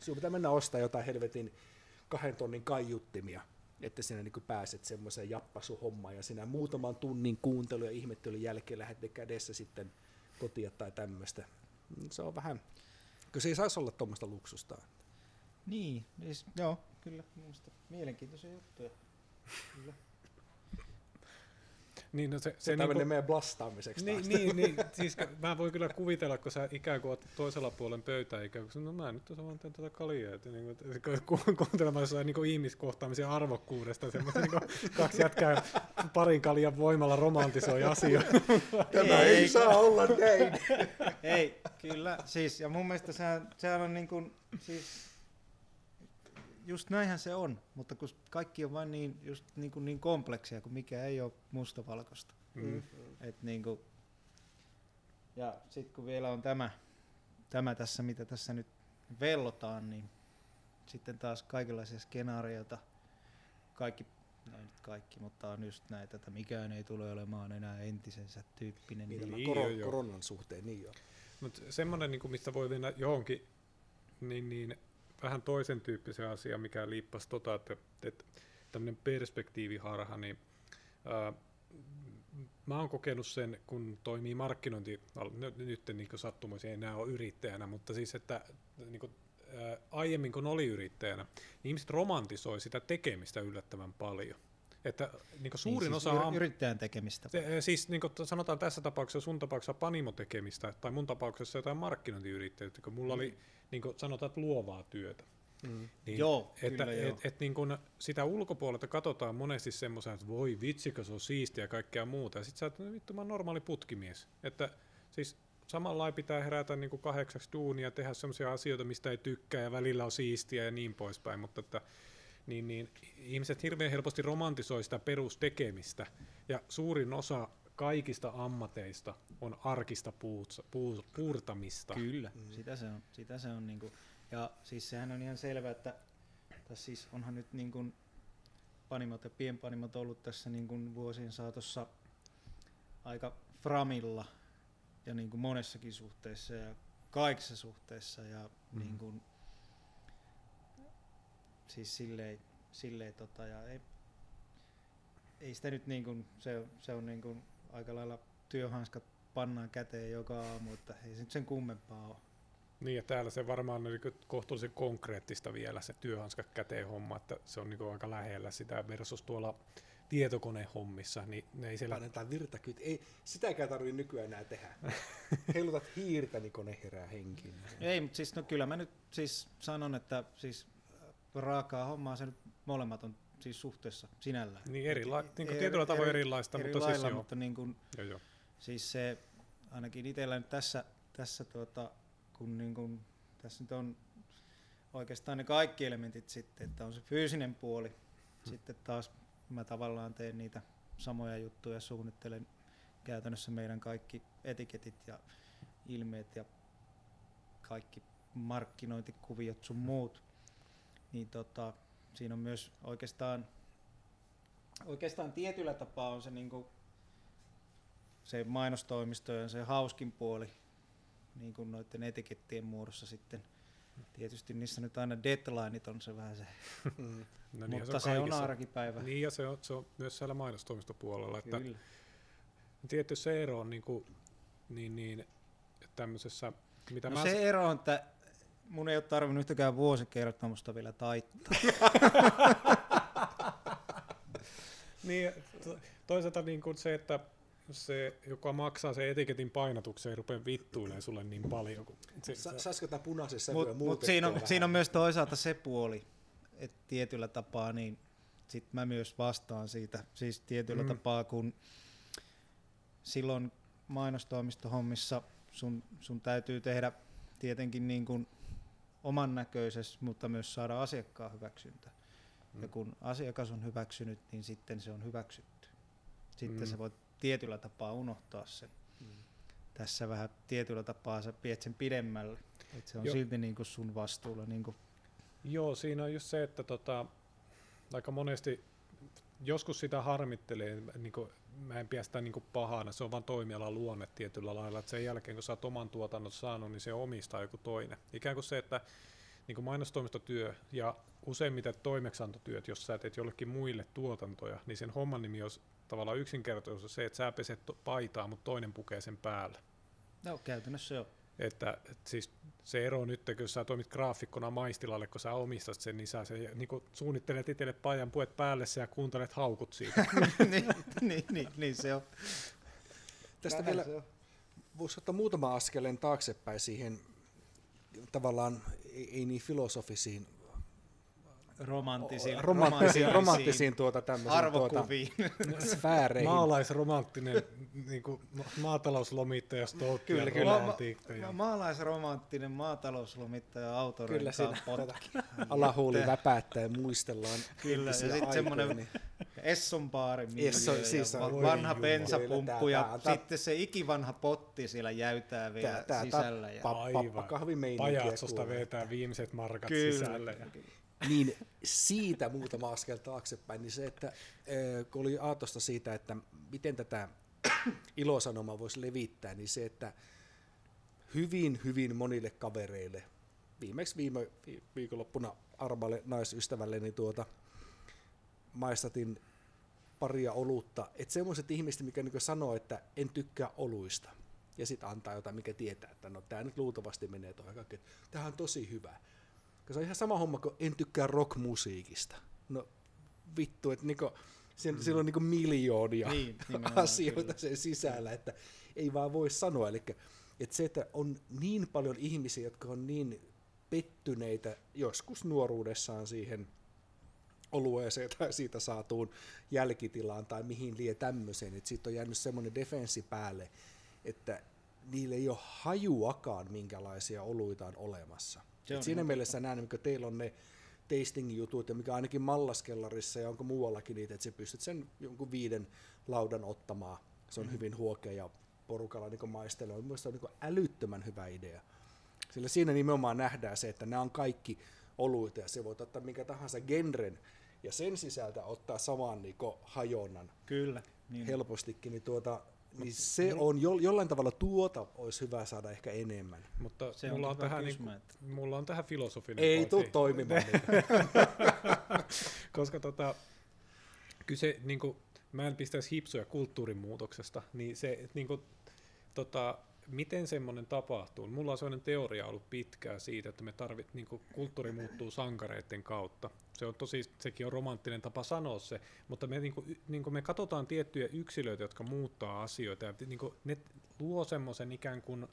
Sinun pitää mennä ostaa jotain helvetin kahden tonnin kaiuttimia, että sinä niin pääset semmoiseen jappasuhommaan ja sinä muutaman tunnin kuuntelu ja ihmettelyn jälkeen lähdet ne kädessä sitten kotia tai tämmöistä. Se on vähän, kun se ei saisi olla tuommoista luksusta. Niin, siis, joo, kyllä. Mielenkiintoisia juttuja. Kyllä. Niin, no se, Se, se Tämä menee meidän blastaamiseksi Niin, taas. niin, niin, siis mä voin kyllä kuvitella, kun sä ikään kuin oot toisella puolen pöytää, ikään kuin, no mä nyt tuossa vaan teen tätä kaljaa, että niin kuin, kuuntelemaan jossain niin ihmiskohtaamisen arvokkuudesta, semmoista niin kuin, kaksi jätkää parin kaljan voimalla romantisoi asioita. Tämä ei, ei saa olla näin. Ei, kyllä. Siis, ja mun mielestä sehän, sehän on niin kuin, siis, just näinhän se on, mutta kun kaikki on vain niin, just niin, kuin niin kompleksia, kun mikä ei ole mustavalkoista. Mm. Et niin kuin, ja sitten kun vielä on tämä, tämä tässä, mitä tässä nyt vellotaan, niin sitten taas kaikenlaisia skenaarioita, kaikki, no ei nyt kaikki, mutta on just näitä, että mikään ei tule olemaan enää entisensä tyyppinen. Niin, Niin, tämä koro, joo, joo. koronan suhteen, niin joo. Mutta semmoinen, niin mistä voi mennä johonkin, niin, niin vähän toisen tyyppisen asia, mikä liippasi tota, että, että tämmöinen perspektiiviharha, niin ää, mä oon kokenut sen, kun toimii markkinointi, nyt, nyt niin sattumoisin ei enää ole yrittäjänä, mutta siis, että niin kuin, ää, aiemmin kun oli yrittäjänä, niin ihmiset romantisoi sitä tekemistä yllättävän paljon. Että niin suurin niin, siis osa... Yr- yrittäjän tekemistä. Se, siis niin sanotaan tässä tapauksessa, sun tapauksessa panimotekemistä, tai mun tapauksessa jotain markkinointiyrittäjyyttä, kun mulla mm. oli niin kuin sanotaan, että luovaa työtä. Mm. Niin, joo, että, kyllä et, joo. Et, niin kun sitä ulkopuolelta katsotaan monesti semmoisen, että voi vitsikö se on siistiä ja kaikkea muuta, ja sitten sä oot, no vittu mä oon normaali putkimies. Että siis samalla pitää herätä niin kuin kahdeksaksi duunia, tehdä semmoisia asioita, mistä ei tykkää, ja välillä on siistiä ja niin poispäin, mutta että niin, niin ihmiset hirveän helposti romantisoi sitä perustekemistä, ja suurin osa kaikista ammateista on arkista puutsa, puu, puurtamista. Kyllä, mm. sitä se on. Sitä se on niinku, ja siis sehän on ihan selvä, että tässä siis onhan nyt niin kuin panimot ja pienpanimot ollut tässä niin kuin vuosien saatossa aika framilla ja niin kuin monessakin suhteessa ja kaikissa suhteissa ja mm. niin kuin, siis silleen, silleen tota, ja ei, ei sitä nyt niin kuin, se, se on niin kuin aika lailla työhanskat pannaan käteen joka aamu, että ei se nyt sen kummempaa ole. Niin, ja täällä se varmaan on niin kohtuullisen konkreettista vielä se työhanska käteen homma, että se on niin aika lähellä sitä versus tuolla tietokonehommissa, niin ne ei siellä... Painetaan virtakyt. Ei, sitäkään tarvitse nykyään enää tehdä. Heilutat hiirtä, niin kone herää henkiin. Ei, mutta siis no kyllä mä nyt siis sanon, että siis raakaa hommaa se nyt molemmat on siis suhteessa sinällään. Niin, erila- niin kuin tietyllä tavoin eri, erilaista, eri mutta lailla, siis mutta niin kuin, joo, joo. siis se ainakin itsellä nyt tässä, tässä tuota, kun niin kuin, tässä nyt on oikeastaan ne kaikki elementit sitten, että on se fyysinen puoli, hmm. sitten taas mä tavallaan teen niitä samoja juttuja, suunnittelen käytännössä meidän kaikki etiketit ja ilmeet ja kaikki markkinointikuviot sun muut, niin tota, siinä on myös oikeastaan, oikeastaan tietyllä tapaa on se, niinku, se mainostoimisto ja se hauskin puoli niin kuin noiden etikettien muodossa sitten. Tietysti niissä nyt aina deadlineit on se vähän se, mm. no niin, mutta se on, se on arkipäivä. Niin ja se on, se on myös siellä mainostoimistopuolella. Kyllä. Että tietty se ero on niin, kuin, niin, niin tämmöisessä, mitä no mä... se ero on, että mun ei ole tarvinnut yhtäkään vuosikertomusta vielä taittaa. niin, toisaalta niin kuin se, että se, joka maksaa sen etiketin painatukseen, ei rupea vittuilemaan sulle niin paljon. Kun se, Sa- Saisiko tämä punaisessa Mutta mut siinä, on, siinä on myös toisaalta se puoli, että tietyllä tapaa niin sit mä myös vastaan siitä, siis tietyllä mm. tapaa, kun silloin mainostoimistohommissa sun, sun täytyy tehdä tietenkin niin kuin oman näköisessä, mutta myös saada asiakkaan hyväksyntä. Mm. Ja kun asiakas on hyväksynyt, niin sitten se on hyväksytty. Sitten mm. se voi tietyllä tapaa unohtaa sen. Mm. Tässä vähän tietyllä tapaa sä viet sen pidemmälle. Et se on jo. silti niin kuin sun vastuulla. Niin kuin. Joo, siinä on just se, että tota, aika monesti joskus sitä harmittelee, niin kuin, mä en pidä sitä niin kuin pahana, se on vain toimialan luonne tietyllä lailla, että sen jälkeen kun sä oot oman tuotannon saanut, niin se omistaa joku toinen. Ikään kuin se, että niin kuin mainostoimistotyö ja useimmiten toimeksantotyöt, jos sä teet jollekin muille tuotantoja, niin sen homman nimi on tavallaan yksinkertaisuus se, että sä peset paitaa, mutta toinen pukee sen päälle. No käytännössä joo. Että, että siis se ero nyt, kun sä toimit graafikkona maistilalle, kun sä omistat sen, niin sä se, niin suunnittelet itselle paijan, puet päälle ja kuuntelet haukut siitä. niin, niin, niin, niin, se on. Tästä vielä voisi ottaa muutama askeleen taaksepäin siihen tavallaan ei, ei niin filosofisiin romanttisiin, romanttisiin, romanttisiin tuota tämmöisiin arvokuviin. Tuota, sfääreihin. Maalaisromanttinen niin kuin maatalouslomittaja Stolkki kyllä, kyllä. Ma- maalaisromanttinen maatalouslomittaja autorenkaan potki. Alahuuli väpäättää ja muistellaan Kyllä, ja sitten semmoinen niin. Esson baari Esso, siis on, vanha bensapumppu ja sitten se ikivanha potti siellä jäytää vielä tää, sisällä. Tää, ja... Pappakahvimeininkiä. Pajatsosta vetää viimeiset markat kyllä, sisälle. Ja niin siitä muutama askel taaksepäin, niin se, että kun oli aatosta siitä, että miten tätä ilosanomaa voisi levittää, niin se, että hyvin, hyvin monille kavereille, viimeksi viime viikonloppuna armalle naisystävälle, niin tuota, maistatin paria olutta, että semmoiset ihmiset, mikä niin sanoo, että en tykkää oluista, ja sitten antaa jotain, mikä tietää, että no tämä nyt luultavasti menee tuohon. Kaikki, että tämä on tosi hyvä. Se on ihan sama homma kuin en tykkää rockmusiikista. No vittu, että niinku, siellä, mm. siellä on niinku miljoonia Niin, asioita kyllä. sen sisällä, että ei vaan voi sanoa. Eli että se, että on niin paljon ihmisiä, jotka on niin pettyneitä joskus nuoruudessaan siihen olueeseen tai siitä saatuun jälkitilaan tai mihin lie tämmöiseen, että siitä on jäänyt semmoinen defenssi päälle, että niillä ei ole hajuakaan, minkälaisia oluita on olemassa. Se Et siinä mielessä näen, mikä teillä on ne tasting-jutut ja mikä ainakin mallaskellarissa ja onko muuallakin niitä, että sä pystyt sen jonkun viiden laudan ottamaan. Se on mm. hyvin huokea ja porukalla niin. Mielestäni se on niin älyttömän hyvä idea. Sillä siinä nimenomaan nähdään se, että nämä on kaikki oluita ja se voi ottaa minkä tahansa genren ja sen sisältä ottaa saman niin hajonnan Kyllä. Niin. helpostikin, niin, tuota, niin se on jo, jollain tavalla tuota olisi hyvä saada ehkä enemmän. Mutta Se mulla on tähän, kysymä, että- mulla on tähän filosofinen Ei tule toimimaan. niin. Koska tota, kyse, niin kuin, mä en pistäisi hipsuja kulttuurin muutoksesta, niin se, että niin kuin, tota, miten semmoinen tapahtuu. Mulla on sellainen teoria ollut pitkään siitä, että me tarvit, niin kuin, kulttuuri muuttuu sankareiden kautta. Se on tosi, sekin on romanttinen tapa sanoa se, mutta me, niin kuin, niin kuin me katsotaan tiettyjä yksilöitä, jotka muuttaa asioita, ja niin kuin, ne luo semmoisen ikään kuin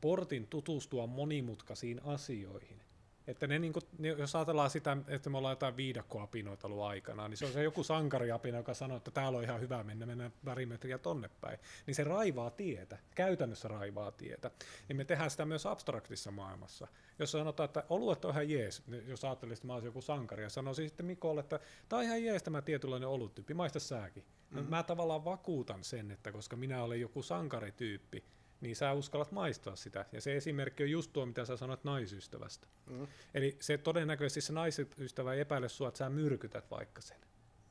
portin tutustua monimutkaisiin asioihin. Että ne, niin kuin, jos ajatellaan sitä, että me ollaan jotain viidakkoapinoita ollut aikana, niin se on se joku sankariapina, joka sanoo, että täällä on ihan hyvä mennä, mennään värimetriä tonne päin. Niin se raivaa tietä, käytännössä raivaa tietä. Niin me tehdään sitä myös abstraktissa maailmassa. Jos sanotaan, että oluet on ihan jees, niin jos ajattelisit, että mä olisin joku sankari, ja sanoisin sitten Mikolle, että tämä on ihan jees tämä tietynlainen oluttyyppi, maista sääkin. No, Mä tavallaan vakuutan sen, että koska minä olen joku sankarityyppi, niin sä uskallat maistaa sitä. Ja se esimerkki on just tuo, mitä sä sanoit naisystävästä. Mm. Eli se todennäköisesti se naisystävä ei epäile sua, että sä myrkytät vaikka sen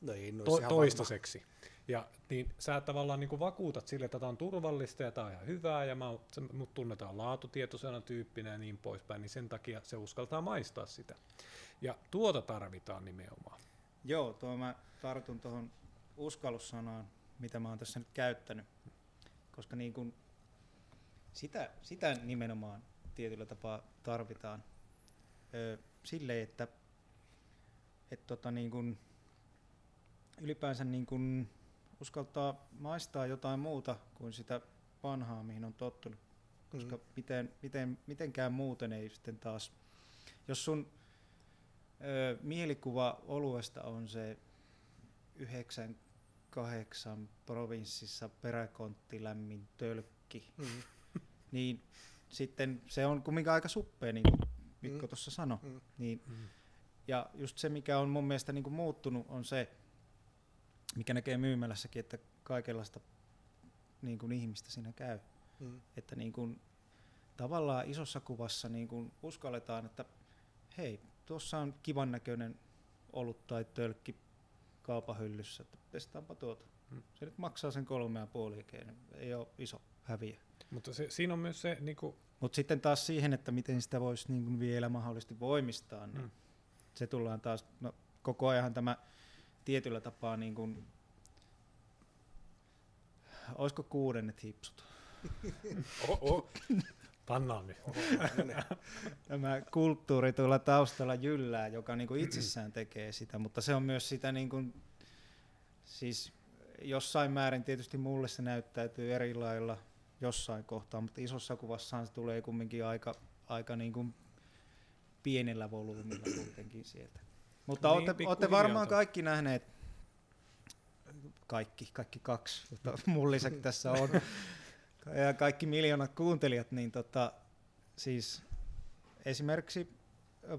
No ei, no to- toistaiseksi. Ja niin sä tavallaan niin kuin vakuutat sille, että tämä on turvallista ja tämä on ihan hyvää ja mä, mut tunnetaan laatutietoisena tyyppinä ja niin poispäin, niin sen takia se uskaltaa maistaa sitä. Ja tuota tarvitaan nimenomaan. Joo, tuo mä tartun tuohon uskallussanaan, mitä mä oon tässä nyt käyttänyt. Koska niin kun sitä, sitä nimenomaan tietyllä tapaa tarvitaan. Ö, silleen, että et tota niin kun, ylipäänsä niin kun uskaltaa maistaa jotain muuta kuin sitä vanhaa, mihin on tottunut. Koska Mm. miten, miten, mitenkään muuten ei sitten taas, jos sun ö, mielikuva oluesta on se 98 provinssissa peräkonttilämmin tölkki, Mm. Niin sitten se on kumminkin aika suppea, niin kuin Mikko Mm. tuossa sanoi. Mm. Niin, ja just se, mikä on mun mielestä niin kuin muuttunut, on se, mikä näkee myymälässäkin, että kaikenlaista niin kuin ihmistä siinä käy. Mm. Että niin kuin, tavallaan isossa kuvassa niin kuin uskalletaan, että hei, tuossa on kivan näköinen olut tai tölkki kaupan hyllyssä, että testaanpa tuota. Mm. Se nyt maksaa sen kolme ja puoli, ei ole iso häviö. Mutta se, siinä on myös se, niin kuin, Mutta sitten taas siihen, että miten sitä voisi niin kuin vielä mahdollisesti voimistaa, niin Mm. se tullaan taas, no koko ajan tämä tietyllä tapaa niin kuin, olisiko kuudennet hipsut? oh, oh. pannaan nyt. Tämä kulttuuri tuolla taustalla jyllää, joka niin kuin itsessään tekee sitä, mutta se on myös sitä niin kuin, siis jossain määrin tietysti mulle se näyttäytyy eri lailla jossain kohtaa, mutta isossa kuvassaan se tulee kumminkin aika, aika niin kuin pienellä volyymilla kuitenkin sieltä. Mutta Niin, olette, olette varmaan kaikki nähneet, kaikki, kaikki kaksi, mutta mun lisäksi tässä on, ja kaikki miljoonat kuuntelijat, niin tota, siis esimerkiksi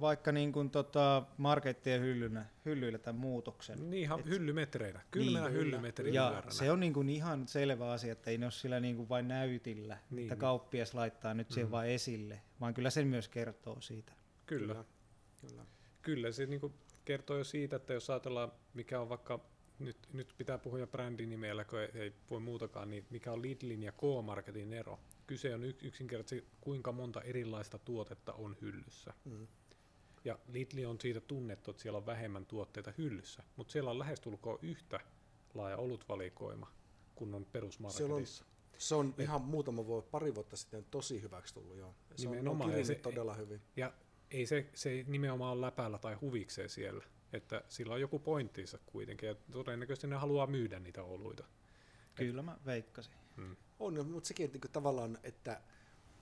vaikka niin kuin tota markettien hyllynä, hyllyillä tämän muutoksen. Niin ihan Et- hyllymetreillä, kylmänä Niin, hyllymetrin Ja pyöränä. se on niin kuin ihan selvä asia, että ei ne ole sillä niin kuin vain näytillä, Niin, että niin. kauppias laittaa nyt siihen Mm. vain esille, vaan kyllä sen myös kertoo siitä. Kyllä. Kyllä. Kyllä. Kyllä, se niin kertoo jo siitä, että jos ajatellaan, mikä on vaikka, nyt, nyt pitää puhua jo brändin nimellä, kun ei, ei voi muutakaan, niin mikä on Lidlin ja K-Marketin ero. Kyse on yks, yksinkertaisesti, kuinka monta erilaista tuotetta on hyllyssä. Mm. Ja Lidl on siitä tunnettu, että siellä on vähemmän tuotteita hyllyssä, mutta siellä on lähestulkoon yhtä laaja olutvalikoima kuin on perusmarketissa. Se on ihan muutama vuosi, pari vuotta sitten tosi hyväksi tullut, joo. Se Nimenomaan, on se- todella hyvin. Ja ei se, se nimenomaan ole läpällä tai huvikseen siellä, että sillä on joku pointtinsa kuitenkin, ja todennäköisesti ne haluaa myydä niitä oluita. Kyllä mä veikkasin. On, mutta sekin että niinku tavallaan, että,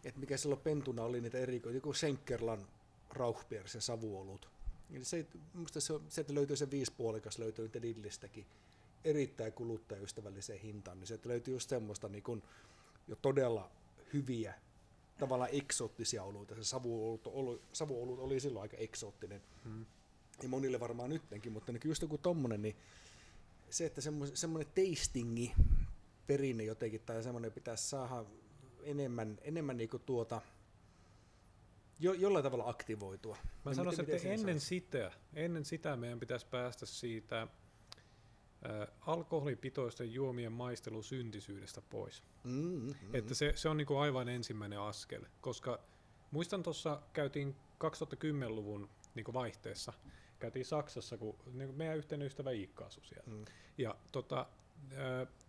että mikä silloin pentuna oli niitä eri, joku Schenkerlan Rauchbier, se savuolut. Eli se, musta se, on- sieltä löytyy se viisipuolikas, löytyy niitä Lidlistäkin erittäin kuluttajaystävälliseen hintaan, niin sieltä löytyy just semmoista niin kun, jo todella hyviä, tavallaan eksoottisia oluita. Se savuolut, oli, savuolut oli silloin aika eksoottinen. Hmm. Ja monille varmaan nyttenkin, mutta niin just joku tommonen, niin se, että semmoinen, tastingi perinne jotenkin, tai semmoinen pitäisi saada enemmän, enemmän niinku tuota, jo, jollain tavalla aktivoitua. Mä Niin sanoisin, että ennen saisi? sitä, ennen sitä meidän pitäisi päästä siitä ä, alkoholipitoisten juomien maistelusyntisyydestä pois. Mm, mm. Että se, se on niin kuin aivan ensimmäinen askel, koska muistan tuossa käytiin 2010-luvun niin kuin vaihteessa, käytiin Saksassa, kun niin kuin meidän yhteinen ystävä Iikka asui siellä. Mm. Ja tota,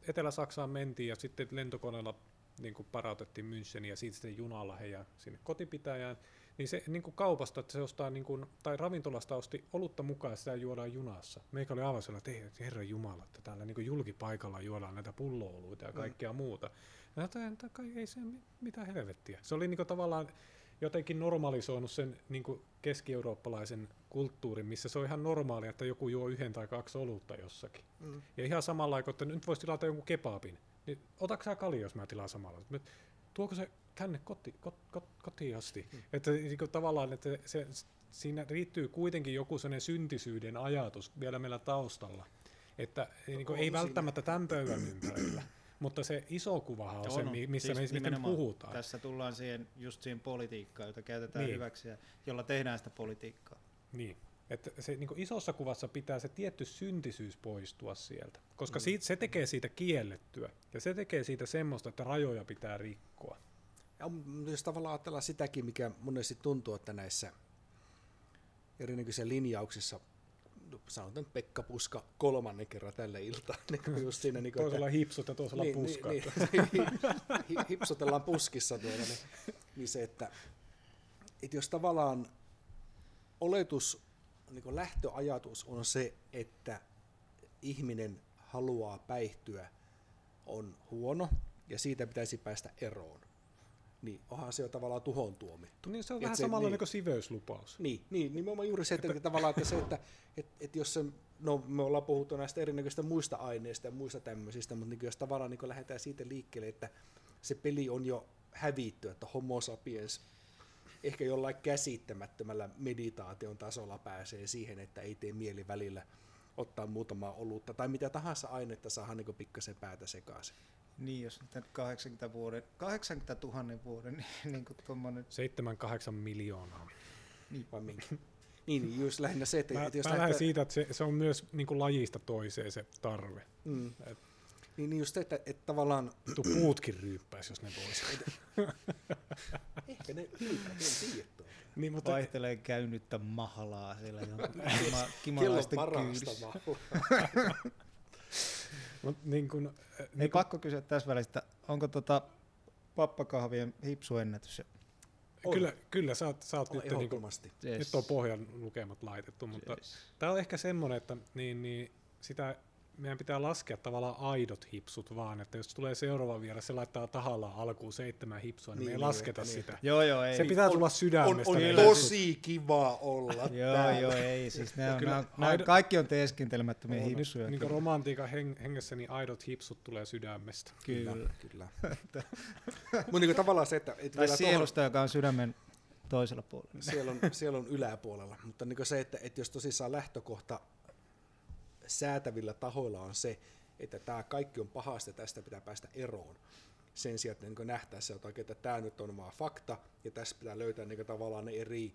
Etelä-Saksaan mentiin ja sitten lentokoneella niin kuin parautettiin Müncheniin ja siitä sitten junalla heidän sinne kotipitäjään. Niin se niin kuin kaupasta, että se ostaa, niin kuin, tai ravintolasta osti olutta mukaan ja sitä juodaan junassa. Meikä oli aivan sellainen, että ei, herra Jumala, että täällä niin kuin julkipaikalla juodaan näitä pullooluita ja kaikkea mm. muuta. Ja että ei se mi- mitä helvettiä. Se oli niin kuin tavallaan jotenkin normalisoinut sen niin kuin keski-eurooppalaisen kulttuurin, missä se on ihan normaalia, että joku juo yhden tai kaksi olutta jossakin. Mm. Ja ihan samalla aikaa, että nyt voisi tilata jonkun kebabin. Niin otatko sä kalja, jos mä tilaan samalla? Tuoko se tänne koti, kot, kot, kotiin asti? Hmm. Että niin kuin tavallaan, että se, siinä riittyy kuitenkin joku sellainen syntisyyden ajatus vielä meillä taustalla. Että niin kuin On ei välttämättä tämän pöydän ympärillä, mutta se iso kuvahan on, se, mi- missä Siis me mistä nimenomaan puhutaan. Tässä tullaan siihen, just siihen politiikkaan, jota käytetään Niin. hyväksi ja jolla tehdään sitä politiikkaa. Niin. Että se niin isossa kuvassa pitää se tietty syntisyys poistua sieltä, koska mm. siitä, se tekee siitä kiellettyä ja se tekee siitä semmoista, että rajoja pitää rikkoa. Ja on- jos tavallaan ajatellaan sitäkin, mikä monesti tuntuu, että näissä erinäköisissä linjauksissa, sanotaan Pekka Puska kolmannen kerran tälle iltaan, niin just siinä, niin kuin, Toisella hipsut ja toisella niin. Niin, niin, hi- hipsotellaan puskissa tuolla, niin, niin se, että, että jos tavallaan oletus, niin lähtöajatus on se, että ihminen haluaa päihtyä, on huono ja siitä pitäisi päästä eroon, niin onhan se jo tavallaan tuhon tuomittu. Niin se on Et vähän se- samalla niin. niin. kuin siveyslupaus. Niin, niin nimenomaan juuri se, että, että tavallaan että se, että et, et jos se, no me ollaan puhuttu näistä erinäköistä muista aineista ja muista tämmöisistä, mutta niin jos tavallaan niin lähdetään siitä liikkeelle, että se peli on jo hävitty, että homo sapiens ehkä jollain käsittämättömällä meditaation tasolla pääsee siihen, että ei tee mieli välillä ottaa muutamaa olutta tai mitä tahansa ainetta saada niin pikkasen päätä sekaisin. Niin, jos nyt 80 vuoden, 80 000 vuoden, niin, niin kuin tuommoinen, 7-8 miljoonaa. Vai minkä? niin, niin, just lähinnä se, että, Mä, että jos mä lähden lähdetään- siitä, että se, se on myös niin kuin lajista toiseen se tarve. Mm. Et- Niin, niin just se, että, että tavallaan Vittu puutkin ryyppäisi, jos ne vois. Ehkä ne ylipäätään en tiedä tuota. niin, mutta vaihtelee käynyttä mahlaa siellä jonkun kima, Kello kimalaisten parasta kyydissä. Mut niin kuin, äh, Ei niin pakko kysyä tässä välistä, onko tota pappakahvien hipsuennätys? On. kyllä, kyllä sä oot, sä oot nyt, niin kuin, ehdottomasti. nyt on pohjan lukemat laitettu, mutta Yes. Tämä on ehkä semmoinen, että niin, niin sitä meidän pitää laskea tavallaan aidot hipsut vaan, että jos tulee seuraava vieras, se laittaa tahallaan alkuun seitsemän hipsua, niin, Niin, me ei niin, lasketa niin. sitä. Joo, joo, ei. Se pitää On- tulla On, sydämestä. on ne tosi kiva olla Joo, joo, ei. Siis nämä, Kyllä nämä, nämä aido- kaikki on teeskentelemättömiä hipsuja. Niin kyllä. romantiikan heng- hengessä, niin aidot hipsut tulee sydämestä. Kyllä. Kyllä. Mutta niin tavallaan se, että, Tai vielä sielusta, joka on sydämen toisella puolella. tohon, siellä, on, siellä on yläpuolella, mutta niin se, että, että jos tosissaan lähtökohta säätävillä tahoilla on se, että tämä kaikki on pahasta ja tästä pitää päästä eroon, sen sijaan, että niin nähtäisiin jotakin, että tämä nyt on vaan fakta, ja tässä pitää löytää niin tavallaan ne eri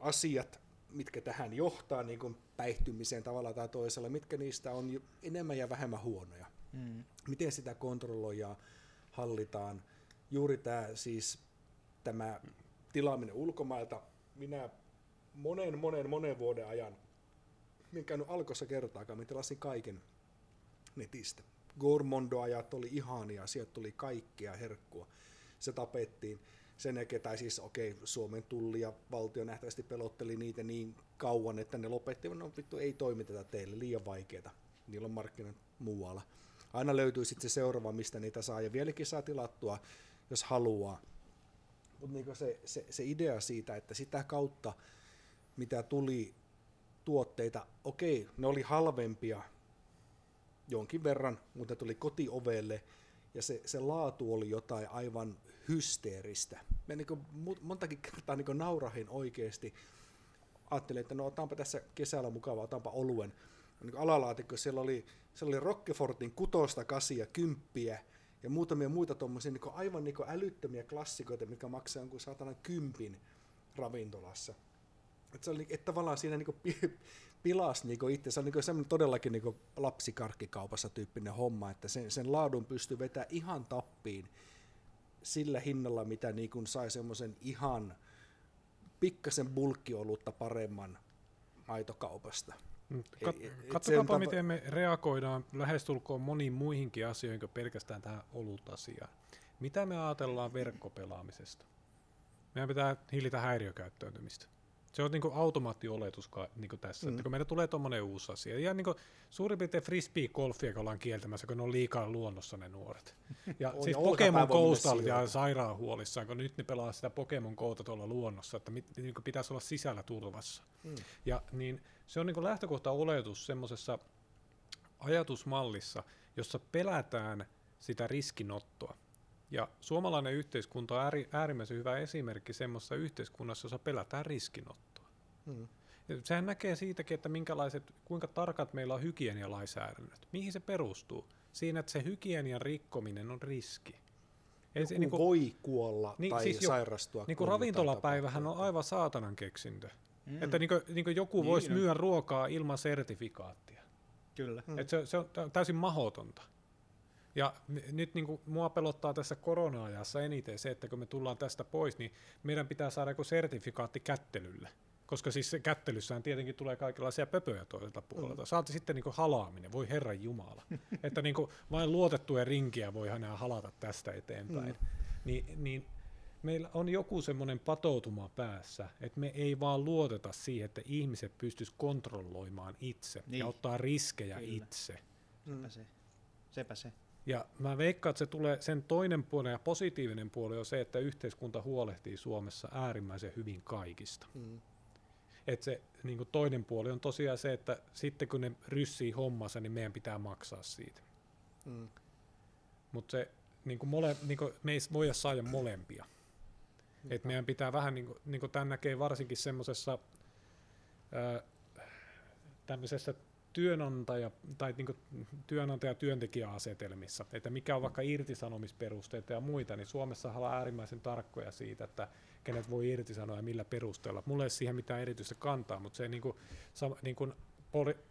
asiat, mitkä tähän johtaa niin kuin päihtymiseen tavalla tai toisella, mitkä niistä on enemmän ja vähemmän huonoja. Mm. Miten sitä kontrolloidaan, hallitaan. Juuri tämä siis tämä tilaaminen ulkomailta, minä monen, monen, monen vuoden ajan. En käynyt alkossa kertaakaan, minä tilasin kaiken netistä. Gormondo-ajat oli ihania, sieltä tuli kaikkea herkkua. Se tapettiin sen jälkeen, tai siis okei, okay, Suomen tulli ja valtio nähtävästi pelotteli niitä niin kauan, että ne lopetti, no vittu ei toimiteta teille, liian vaikeeta. Niillä on markkinat muualla. Aina löytyy sitten se seuraava, mistä niitä saa, ja vieläkin saa tilattua, jos haluaa. Mutta niinku se, se, se idea siitä, että sitä kautta, mitä tuli tuotteita, okei, ne oli halvempia jonkin verran, mutta tuli kotiovelle, ja se, se laatu oli jotain aivan hysteeristä. Mä niin montakin kertaa niin naurahin oikeasti. Ajattelin, että no otanpa tässä kesällä mukavaa, otanpa oluen. Niin alalaatikko siellä oli, siellä oli Rockefortin kutosta, kasia, kymppiä ja muutamia muita tuommoisia niin aivan niin älyttömiä klassikoita, mikä maksaa jonkun saatana kympin ravintolassa. Että se oli, että tavallaan siinä niin pilas niin itse. Se on niin semmoinen todellakin niin lapsikarkkikaupassa tyyppinen homma, että sen, sen laadun pystyy vetämään ihan tappiin sillä hinnalla, mitä niin kuin sai semmoisen ihan pikkasen bulkkiolutta paremman maitokaupasta. Mm, kat- katsotaanpa, tapa... miten me reagoidaan lähestulkoon moniin muihinkin asioihin kuin pelkästään tähän olutasiaan. Mitä me ajatellaan verkkopelaamisesta? Meidän pitää hillitä häiriökäyttäytymistä. Se on niinku automaattioletus niinku tässä, mm. että kun meillä tulee tuommoinen uusi asia. Ja niinku suurin piirtein frisbee-golfia, ollaan kieltämässä, kun ne on liikaa luonnossa ne nuoret. Ja on, siis ja Pokemon Coastal ja sairaan huolissaan, kun nyt ne pelaa sitä Pokemon Coata tuolla luonnossa, että mit, niinku pitäisi olla sisällä turvassa. Mm. Ja niin se on niinku lähtökohta oletus semmoisessa ajatusmallissa, jossa pelätään sitä riskinottoa. Ja suomalainen yhteiskunta on äärimmäisen hyvä esimerkki semmoisessa yhteiskunnassa, jossa pelätään riskinottoa. Hmm. sehän näkee siitäkin, että minkälaiset, kuinka tarkat meillä on hygienialainsäädännöt. Mihin se perustuu? Siinä, että se hygienian rikkominen on riski. Ei se, niin kuin, voi kuolla niin, tai siis sairastua. Niin kuin ravintolapäivähän on aivan saatanan keksintö. Mm. Että niin kuin, niin kuin joku niin, voisi myydä ruokaa ilman sertifikaattia. Kyllä. Mm. Että se, se on täysin mahdotonta. Ja nyt niin kuin mua pelottaa tässä korona-ajassa eniten se, että kun me tullaan tästä pois, niin meidän pitää saada joku sertifikaatti kättelylle. Koska siis kättelyssään tietenkin tulee kaikenlaisia pöpöjä toiselta puolelta. Mm. Saati sitten niin kuin halaaminen, voi Herran Jumala. että niin kuin vain luotettuja rinkiä voi enää halata tästä eteenpäin. Mm. Ni, niin meillä on joku semmoinen patoutuma päässä, että me ei vaan luoteta siihen, että ihmiset pystyisivät kontrolloimaan itse niin. ja ottaa riskejä Kyllä. itse. Sepä se. Sepä se. Ja mä veikkaan, että se tulee, sen toinen puoli ja positiivinen puoli on se, että yhteiskunta huolehtii Suomessa äärimmäisen hyvin kaikista. Mm. Et se niin kuin toinen puoli on tosiaan se, että sitten kun ne ryssii hommansa, niin meidän pitää maksaa siitä. Mm. Mutta se niin kuin mole, niin kuin me ei voida saada molempia. Mm. Et meidän pitää vähän, niin kuin, niin kuin tämän näkee varsinkin semmoisessa tämmöisessä työnantaja tai niin työnantaja-työntekijäasetelmissa, että mikä on vaikka irtisanomisperusteita ja muita, niin Suomessa ollaan äärimmäisen tarkkoja siitä, että kenet voi irtisanoa ja millä perusteella. Mulla ei siihen mitään erityistä kantaa, mutta se niin kuin, niin kuin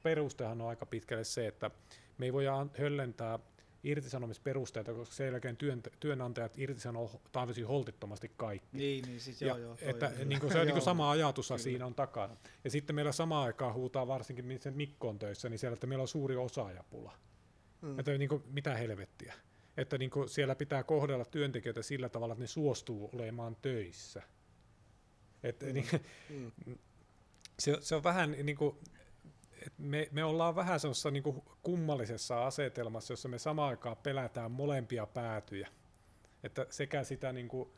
perustehan on aika pitkälle se, että me ei voi höllentää irtisanomisperusteita, koska sen jälkeen työn, työnantajat irtisanoo täysin holtittomasti kaikki. Niin, niin siis joo, ja, joo. Toi, että, niin kuin se on niin kuin sama ajatus siinä on takana. Ja sitten meillä samaan aikaan huutaa varsinkin, se Mikko on töissä, niin siellä, että meillä on suuri osaajapula. Mm. Että niin kuin, mitä helvettiä. Että niin kuin siellä pitää kohdella työntekijöitä sillä tavalla, että ne suostuu olemaan töissä. Että, mm. niin, mm. se, se on vähän niin kuin, me, me ollaan vähän sellaisessa niin kummallisessa asetelmassa, jossa me samaan aikaan pelätään molempia päätyjä. Että sekä sitä niin kuin,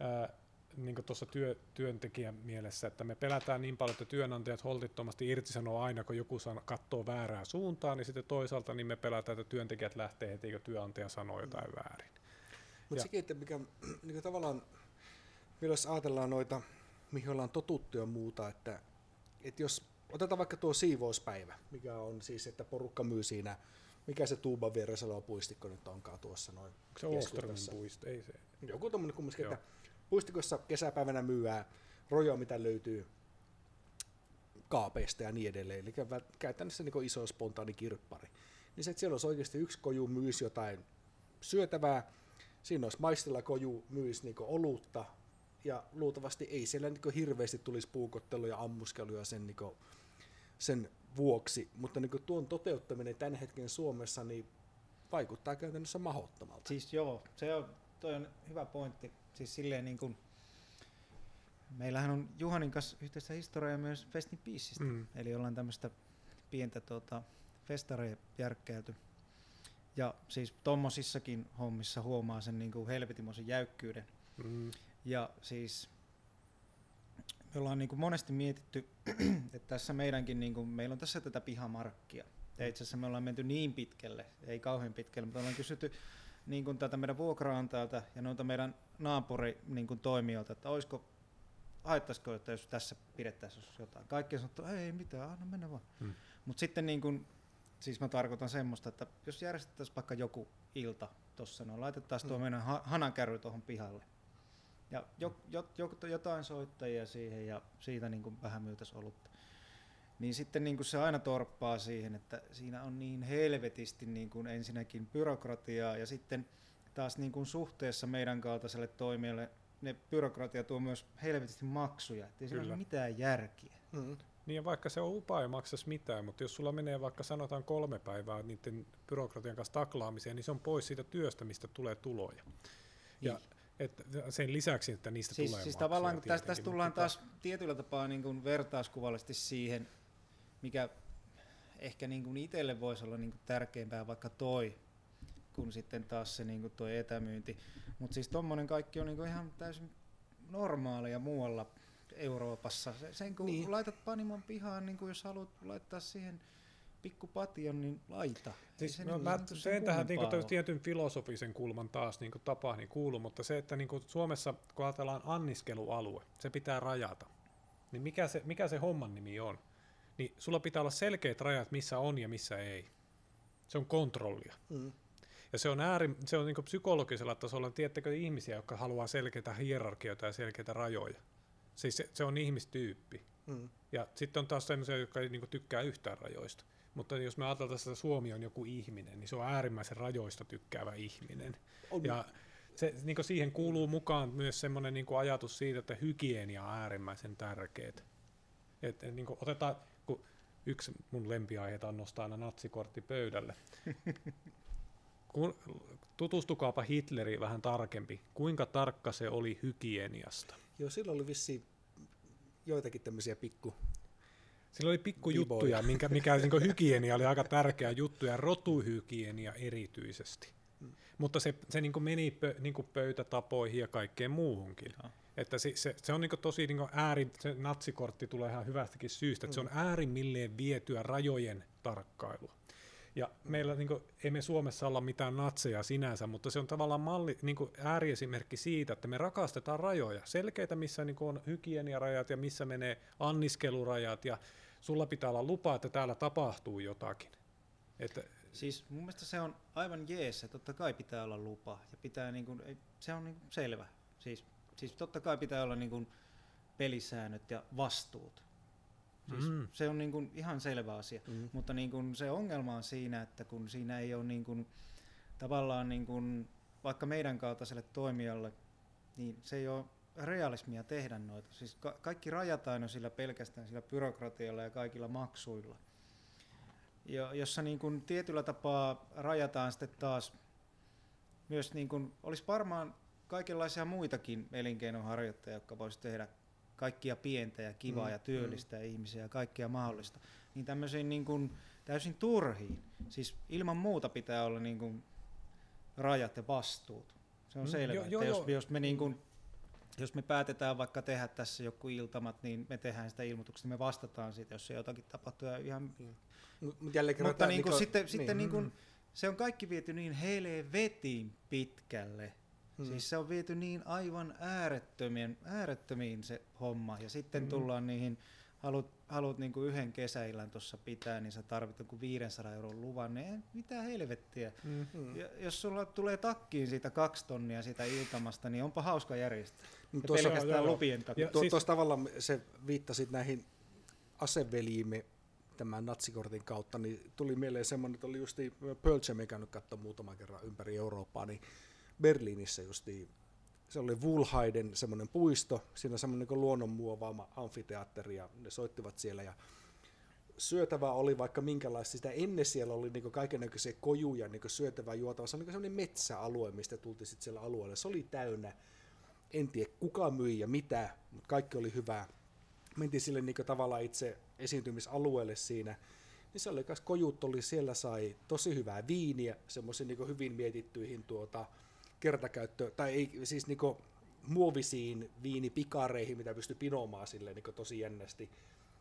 ää, niin kuin tuossa työ, työntekijän mielessä, että me pelätään niin paljon, että työnantajat holtittomasti irtisanoo aina, kun joku san, katsoo väärää suuntaan, niin sitten toisaalta niin me pelätään, että työntekijät lähtee heti, kun työnantaja sanoo jotain mm. väärin. Mutta sekin, että mikä niin tavallaan, jos ajatellaan noita, mihin ollaan totuttu ja muuta, että, että jos otetaan vaikka tuo siivouspäivä, mikä on siis, että porukka myy siinä, mikä se tuuban vieressä oleva puistikko nyt onkaan tuossa noin. Se Ostermin puisto, ei se. Joku tommonen kumminkin, että puistikossa kesäpäivänä myyää rojoa, mitä löytyy kaapeista ja niin edelleen, eli käytännössä niin iso spontaani kirppari. Niin se, että siellä olisi oikeasti yksi koju myisi jotain syötävää, siinä olisi maistilla koju myisi niin olutta, ja luultavasti ei siellä niin hirveästi tulisi puukotteluja ja ammuskeluja sen, niin sen vuoksi, mutta niin tuon toteuttaminen tämän hetken Suomessa niin vaikuttaa käytännössä mahdottomalta. Siis joo, se on, toi on hyvä pointti. Siis silleen niin kuin, meillähän on Juhanin kanssa yhteistä historiaa myös Festin Peaceista, mm. eli ollaan tämmöistä pientä tota, festareja järkkäilty. Ja siis tommosissakin hommissa huomaa sen niin kuin helvetimoisen jäykkyyden. Mm. Ja siis me ollaan niin kuin monesti mietitty, että tässä meidänkin, niin kuin, meillä on tässä tätä pihamarkkia. Ja itse asiassa me ollaan menty niin pitkälle, ei kauhean pitkälle, mutta ollaan kysytty niin kuin tätä meidän vuokraantajalta ja noita meidän naapuri niin kuin toimijoilta, että olisiko, haittaisiko, että jos tässä pidettäisiin jotain. Kaikki on sanottu, ei mitään, anna mennä vaan. Hmm. Mutta sitten niin kuin, siis mä tarkoitan semmoista, että jos järjestettäisiin vaikka joku ilta tuossa, no laitettaisiin hmm. tuo meidän hanakärry tuohon pihalle. Ja jo, jo, jo, jotain soittajia siihen ja siitä niin kuin vähän myytäisiin olutta niin sitten niin kuin se aina torppaa siihen, että siinä on niin helvetisti niin kuin ensinnäkin byrokratiaa ja sitten taas niin kuin suhteessa meidän kaltaiselle toimijalle ne byrokratia tuo myös helvetisti maksuja, ettei siinä ole mitään järkiä. Mm. Niin ja vaikka se on upa ei maksas mitään, mutta jos sulla menee vaikka sanotaan kolme päivää niiden byrokratian kanssa taklaamiseen, niin se on pois siitä työstä, mistä tulee tuloja. Ja niin. Et sen lisäksi, että niistä siis, tulee Siis tavallaan tästä, tästä tullaan taas tietyllä tapaa niin kuin vertauskuvallisesti siihen, mikä ehkä niin kuin itselle voisi olla niin kuin tärkeämpää vaikka toi, kun sitten taas se niin kuin toi etämyynti. Mutta siis tuommoinen kaikki on niin kuin ihan täysin normaalia muualla Euroopassa. Sen kun niin. laitat Panimon pihaan, niin kuin jos haluat laittaa siihen pikku niin laita. Siis, no, mä teen tähän niin kuin, tietyn filosofisen kulman taas niin tapaan niin kuuluu, mutta se, että niin kuin Suomessa kun ajatellaan anniskelualue, se pitää rajata. Niin mikä se, mikä se homman nimi on? niin sulla pitää olla selkeät rajat, missä on ja missä ei. Se on kontrollia. Mm. Ja se on, ääri, se on niin psykologisella tasolla, tiedättekö ihmisiä, jotka haluaa selkeitä hierarkioita ja selkeitä rajoja. Siis se, se on ihmistyyppi. Mm. Ja sitten on taas sellaisia, jotka ei niin tykkää yhtään rajoista. Mutta jos me ajatellaan, että Suomi on joku ihminen, niin se on äärimmäisen rajoista tykkäävä ihminen. On. Ja se, niin siihen kuuluu mukaan myös semmoinen niin ajatus siitä, että hygienia on äärimmäisen tärkeää. Et, et, niin otetaan, yksi mun lempiaiheita on nostaa aina natsikortti pöydälle. Kun, tutustukaapa Hitleri vähän tarkempi. Kuinka tarkka se oli hygieniasta? Joo, silloin oli vissi joitakin tämmöisiä pikku Sillä oli pikkujuttuja, minkä, mikä niin hygienia oli aika tärkeä juttu, ja rotuhygienia erityisesti. Mm. Mutta se, se niin meni pö, niin pöytätapoihin ja kaikkeen muuhunkin. Ja. Että se, se, se on niin tosi niin ääri, se natsikortti tulee ihan hyvästäkin syystä, että se on mm. äärimmilleen vietyä rajojen tarkkailua. Ja meillä niin kuin, ei me Suomessa olla mitään natseja sinänsä, mutta se on tavallaan malli, niin kuin ääriesimerkki siitä, että me rakastetaan rajoja. Selkeitä, missä niin kuin on hygieniarajat ja missä menee anniskelurajat ja sulla pitää olla lupa, että täällä tapahtuu jotakin. Että, siis mun mielestä se on aivan jees, että totta kai pitää olla lupa ja pitää niin kuin, se on niin kuin selvä. Siis siis totta kai pitää olla niin kuin pelisäännöt ja vastuut. Siis mm. Se on niin kuin ihan selvä asia, mm. mutta niin kuin se ongelma on siinä, että kun siinä ei ole niin kuin, tavallaan niin kuin, vaikka meidän kaltaiselle toimijalle, niin se ei ole realismia tehdä noita. Siis ka- kaikki rajataan jo sillä pelkästään sillä byrokratialla ja kaikilla maksuilla. Ja, jossa niin kuin tietyllä tapaa rajataan sitten taas myös, niin kuin, olisi varmaan kaikenlaisia muitakin elinkeinoharjoittajia, jotka voisivat tehdä kaikkia pientä ja kivaa mm, ja työllistää mm. ihmisiä ja kaikkea mahdollista, niin tämmöisiin niin kuin täysin turhiin. Siis ilman muuta pitää olla niin kuin rajat ja vastuut. Se on mm, selvä, jo, jo, että jos, jos me niin kuin, jos me päätetään vaikka tehdä tässä joku iltamat, niin me tehdään sitä ilmoituksesta, me vastataan siitä, jos se jotakin tapahtuu. Ja ihan, mm. Mut jälleen Mutta niin kuin, niin sitten, niin. sitten niin kuin, se on kaikki viety niin helvetin pitkälle, Hmm. Siis se on viety niin aivan äärettömien, äärettömiin se homma. Ja sitten hmm. tullaan niihin, haluat, haluat niinku yhden kesäillän tuossa pitää, niin sä tarvit joku 500 euron luvan, niin mitä helvettiä. Hmm. Ja, jos sulla tulee takkiin siitä kaksi tonnia siitä iltamasta, niin onpa hauska järjestää. No, tuossa, pelkästään joo, lupien takia. Tuo, siis, tuossa tavallaan se viittasit näihin aseveliimme tämän natsikortin kautta, niin tuli mieleen semmoinen, että oli just Pearl Jam käynyt katsoa muutaman kerran ympäri Eurooppaa, niin Berliinissä justi se oli Wulhaiden semmoinen puisto, siinä semmoinen niin luonnonmuovaama amfiteatteri ja ne soittivat siellä ja syötävää oli vaikka minkälaista, sitä ennen siellä oli niin kaikenlaisia kojuja, niin syötävää juotavaa, se oli niin semmoinen metsäalue, mistä tultiin sitten siellä alueelle, se oli täynnä, en tiedä kuka myi ja mitä, mutta kaikki oli hyvää. Mentiin sille niin tavallaan itse esiintymisalueelle siinä, niin se oli kojut oli, siellä sai tosi hyvää viiniä, semmoisiin niin hyvin mietittyihin tuota, kertakäyttö, tai ei, siis niin muovisiin viinipikareihin, mitä pystyi pinomaan sille niin tosi jännästi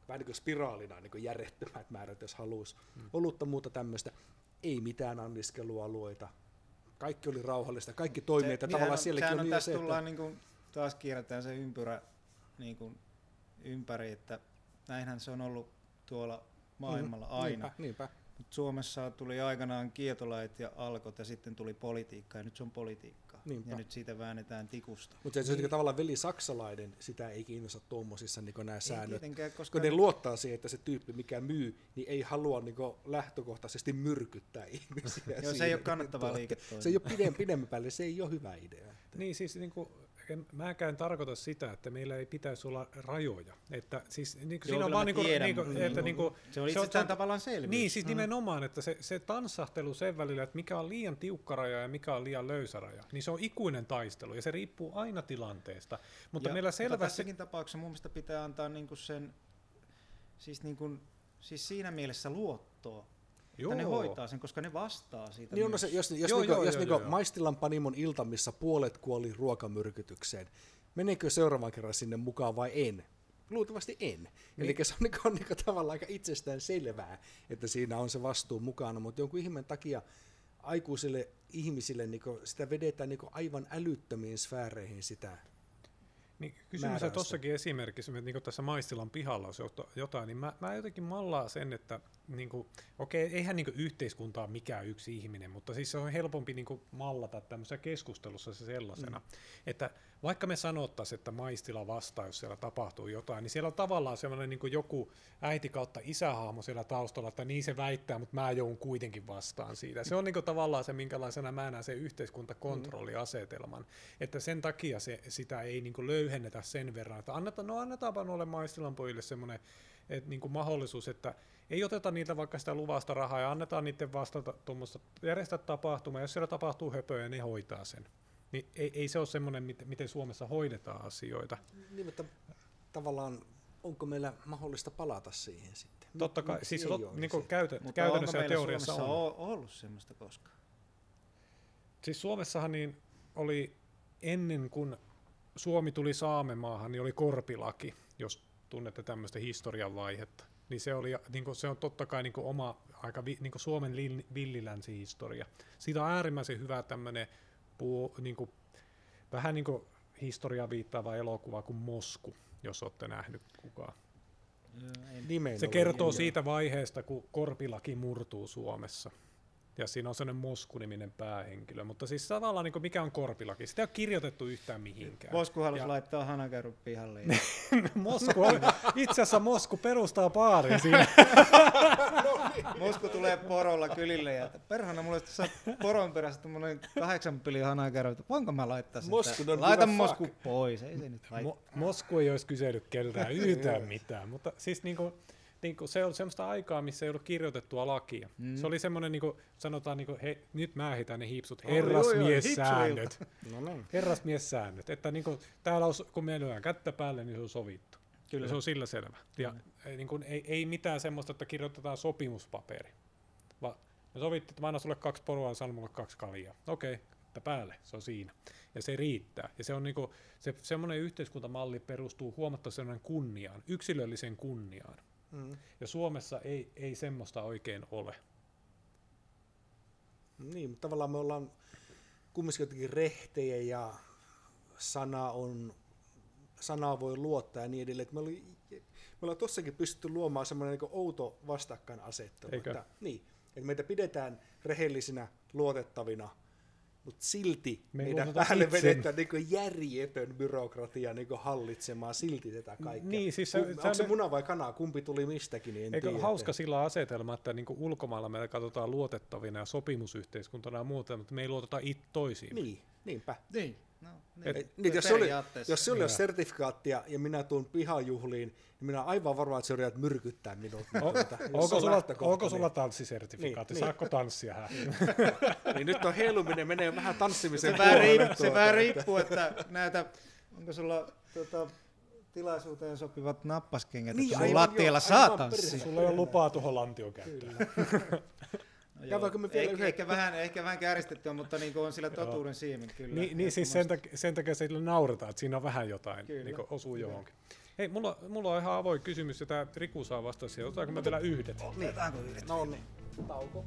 vähän niin kuin spiraalina niin järjettömät määrät, jos haluaisi. Hmm. Olutta muuta tämmöistä. Ei mitään anniskelualueita. Kaikki oli rauhallista, kaikki toimii, että tavallaan sielläkin on, on niin tässä se, tullaan että... niin kuin, taas kierretään se ympyrä niin kuin, ympäri, että näinhän se on ollut tuolla maailmalla mm, aina. Niinpä, niinpä. Suomessa tuli aikanaan kietolait ja alkot ja sitten tuli politiikka ja nyt se on politiikkaa. Niinpä. Ja nyt siitä väännetään tikusta. Mutta se, niin. se tavallaan veli saksalainen, sitä ei kiinnosta tuommoisissa niin nämä säännöt. Koska kun ne luottaa siihen, että se tyyppi, mikä myy, niin ei halua niin lähtökohtaisesti myrkyttää ihmisiä. Joo, se ei ole kannattavaa liiketoimintaa. Se ei ole pidemmän, päälle, se ei ole hyvä idea. Niin siis niin kuin en mäkään tarkoita sitä, että meillä ei pitäisi olla rajoja. Että siis niin kuin, Joo, siinä on vaan niin kuin, niin kuin, että niin kuin, se on itse se tavallaan selvyys. Niin, siis mm. nimenomaan, että se, se tanssahtelu sen välillä, että mikä on liian tiukka raja ja mikä on liian löysä raja, niin se on ikuinen taistelu ja se riippuu aina tilanteesta. Mutta ja, meillä selvästi... Mutta tässäkin tapauksessa mun mielestä pitää antaa niin kuin sen, siis, niin kuin, siis siinä mielessä luottoa Joo. Että ne hoitaa sen, koska ne vastaa siitä niin no se, jos, jos, joo, niinku, joo, jos joo, niinku joo. Maistilan Panimon ilta, missä puolet kuoli ruokamyrkytykseen, meneekö seuraavan kerran sinne mukaan vai en? Luultavasti en. Niin. Eli se on, niin, on niin tavallaan aika itsestään selvää, että siinä on se vastuu mukana, mutta jonkun ihmeen takia aikuisille ihmisille niin sitä vedetään niin aivan älyttömiin sfääreihin sitä niin kysymys on tuossakin esimerkissä, että niin tässä Maistilan pihalla on jotain, niin mä, mä jotenkin mallaa sen, että niin kuin, okei, eihän niin yhteiskunta ole mikään yksi ihminen, mutta siis se on helpompi niin mallata tämmöisessä keskustelussa se sellaisena, mm. että vaikka me sanottaisiin, että maistila vastaa, jos siellä tapahtuu jotain, niin siellä on tavallaan semmoinen niin joku äiti kautta isähaamo siellä taustalla, että niin se väittää, mutta mä joudun kuitenkin vastaan siitä. Se on niin tavallaan se, minkälaisena mä näen se yhteiskuntakontrolliasetelman, mm. että sen takia se, sitä ei niin löyhennetä sen verran, että annetaan, no annetaanpa noille maistilan pojille semmoinen että niin mahdollisuus, että ei oteta niitä vaikka sitä luvasta rahaa ja annetaan niiden vastata tuommoista, järjestää tapahtuma, jos siellä tapahtuu höpöä, ne hoitaa sen. Niin ei, ei se ole semmoinen, miten Suomessa hoidetaan asioita. Niin, mutta tavallaan onko meillä mahdollista palata siihen sitten? Totta kai, Miksi siis lot, niin kuin käytä, mutta käytännössä ja teoriassa Suomessa on. on ollut semmoista koskaan? Siis Suomessahan niin oli ennen kuin Suomi tuli Saamemaahan, niin oli korpilaki, jos tunnette tämmöistä historian vaihetta. Niin se, oli, niin kuin, se on totta kai niin kuin oma aika vi, niin kuin Suomen villilänsi-historia. Siitä on äärimmäisen hyvä tämmöinen puu, niin kuin, vähän niin kuin historiaa viittaava elokuva kuin Mosku, jos olette nähnyt kukaan. se kertoo siitä vaiheesta, kun korpilaki murtuu Suomessa. Ja siinä on sellainen Mosku-niminen päähenkilö, mutta siis tavallaan niin mikä on korpilaki, sitä ei ole kirjoitettu yhtään mihinkään. Mosku halusi ja... laittaa hanakerun pihalle. Mosku on, itse asiassa Mosku perustaa baarin siinä. Mosku tulee porolla kylille ja perhana mulle tässä poron perässä tämmöinen kahdeksan pili hanakerun, voinko mä laittaa sen? Mosku Laita Mosku fuck. pois, ei se nyt Mo- Mosku ei olisi kysellyt keltään yhtään mitään, mutta siis niin kuin, niin kuin, se on semmoista aikaa, missä ei ollut kirjoitettua lakia. Mm. Se oli semmoinen, niin kuin, sanotaan, niin kuin, he, nyt mä ehitän ne hipsut, herrasmiessäännöt. no niin. Herrasmiessäännöt. Että niin kuin, täällä on, kun me lyödään kättä päälle, niin se on sovittu. Kyllä. Ja se on sillä selvä. Ja mm. ei, niin kuin, ei, ei mitään semmoista, että kirjoitetaan sopimuspaperi. Vaan me sovittiin, että mä annan sulle kaksi porua ja mulle kaksi kaljaa. Okei, okay, että päälle, se on siinä. Ja se riittää. Ja se on niinku, se, semmoinen yhteiskuntamalli perustuu huomattavasti kunniaan, yksilöllisen kunniaan. Mm. Ja Suomessa ei, ei semmoista oikein ole. Niin, mutta tavallaan me ollaan kumminkin jotenkin rehtejä ja sana on, sanaa voi luottaa ja niin edelleen. me, oli, me ollaan tossakin pystytty luomaan semmoinen niin outo vastakkainasettelu. Että, niin, että meitä pidetään rehellisinä, luotettavina – mutta silti Me meidän päälle vedetään niin järjetön byrokratia niin hallitsemaan silti tätä kaikkea. Niin, siis se, Kum, se, onko se muna vai kana, kumpi tuli mistäkin, niin en Eikö tiedä. hauska sillä asetelma, että niin ulkomailla me katsotaan luotettavina ja sopimusyhteiskuntana ja muuta, mutta me ei luoteta it toisiin. Niin, niinpä. Niin. No, Ei, niin, jos, periaatteessa. jos sulla ei ole sertifikaattia ja minä tuun pihajuhliin, niin minä aivan varma, että se yrität myrkyttää minut. Niin O- tuota, jos se onko, on sulla, onko sulla tanssisertifikaatti? Niin, Saatko tanssia? Hä? Niin, niin nyt on heiluminen, menee vähän tanssimiseen se, riippuu, se tuota, vähän että- riippuu, että näitä, onko sulla tota, tilaisuuteen sopivat nappaskengät, Niin, niin, että sun lattialla saa tanssia. Sulla ei ole lupaa tuohon lantion käyttöön. No Käydäänkö me vielä ehkä, vähän, ehkä vähän kääristettyä, mutta niin on sillä totuuden siemen kyllä. Niin, niin siis sen takia, sen takia sille nauretaan, että siinä on vähän jotain, Kyllä. niin osuu johonkin. Hei, mulla, mulla on ihan avoin kysymys, tämä Riku saa vastata siihen. Otetaanko me vielä yhdet? Otetaanko yhdet? No niin. Tauko.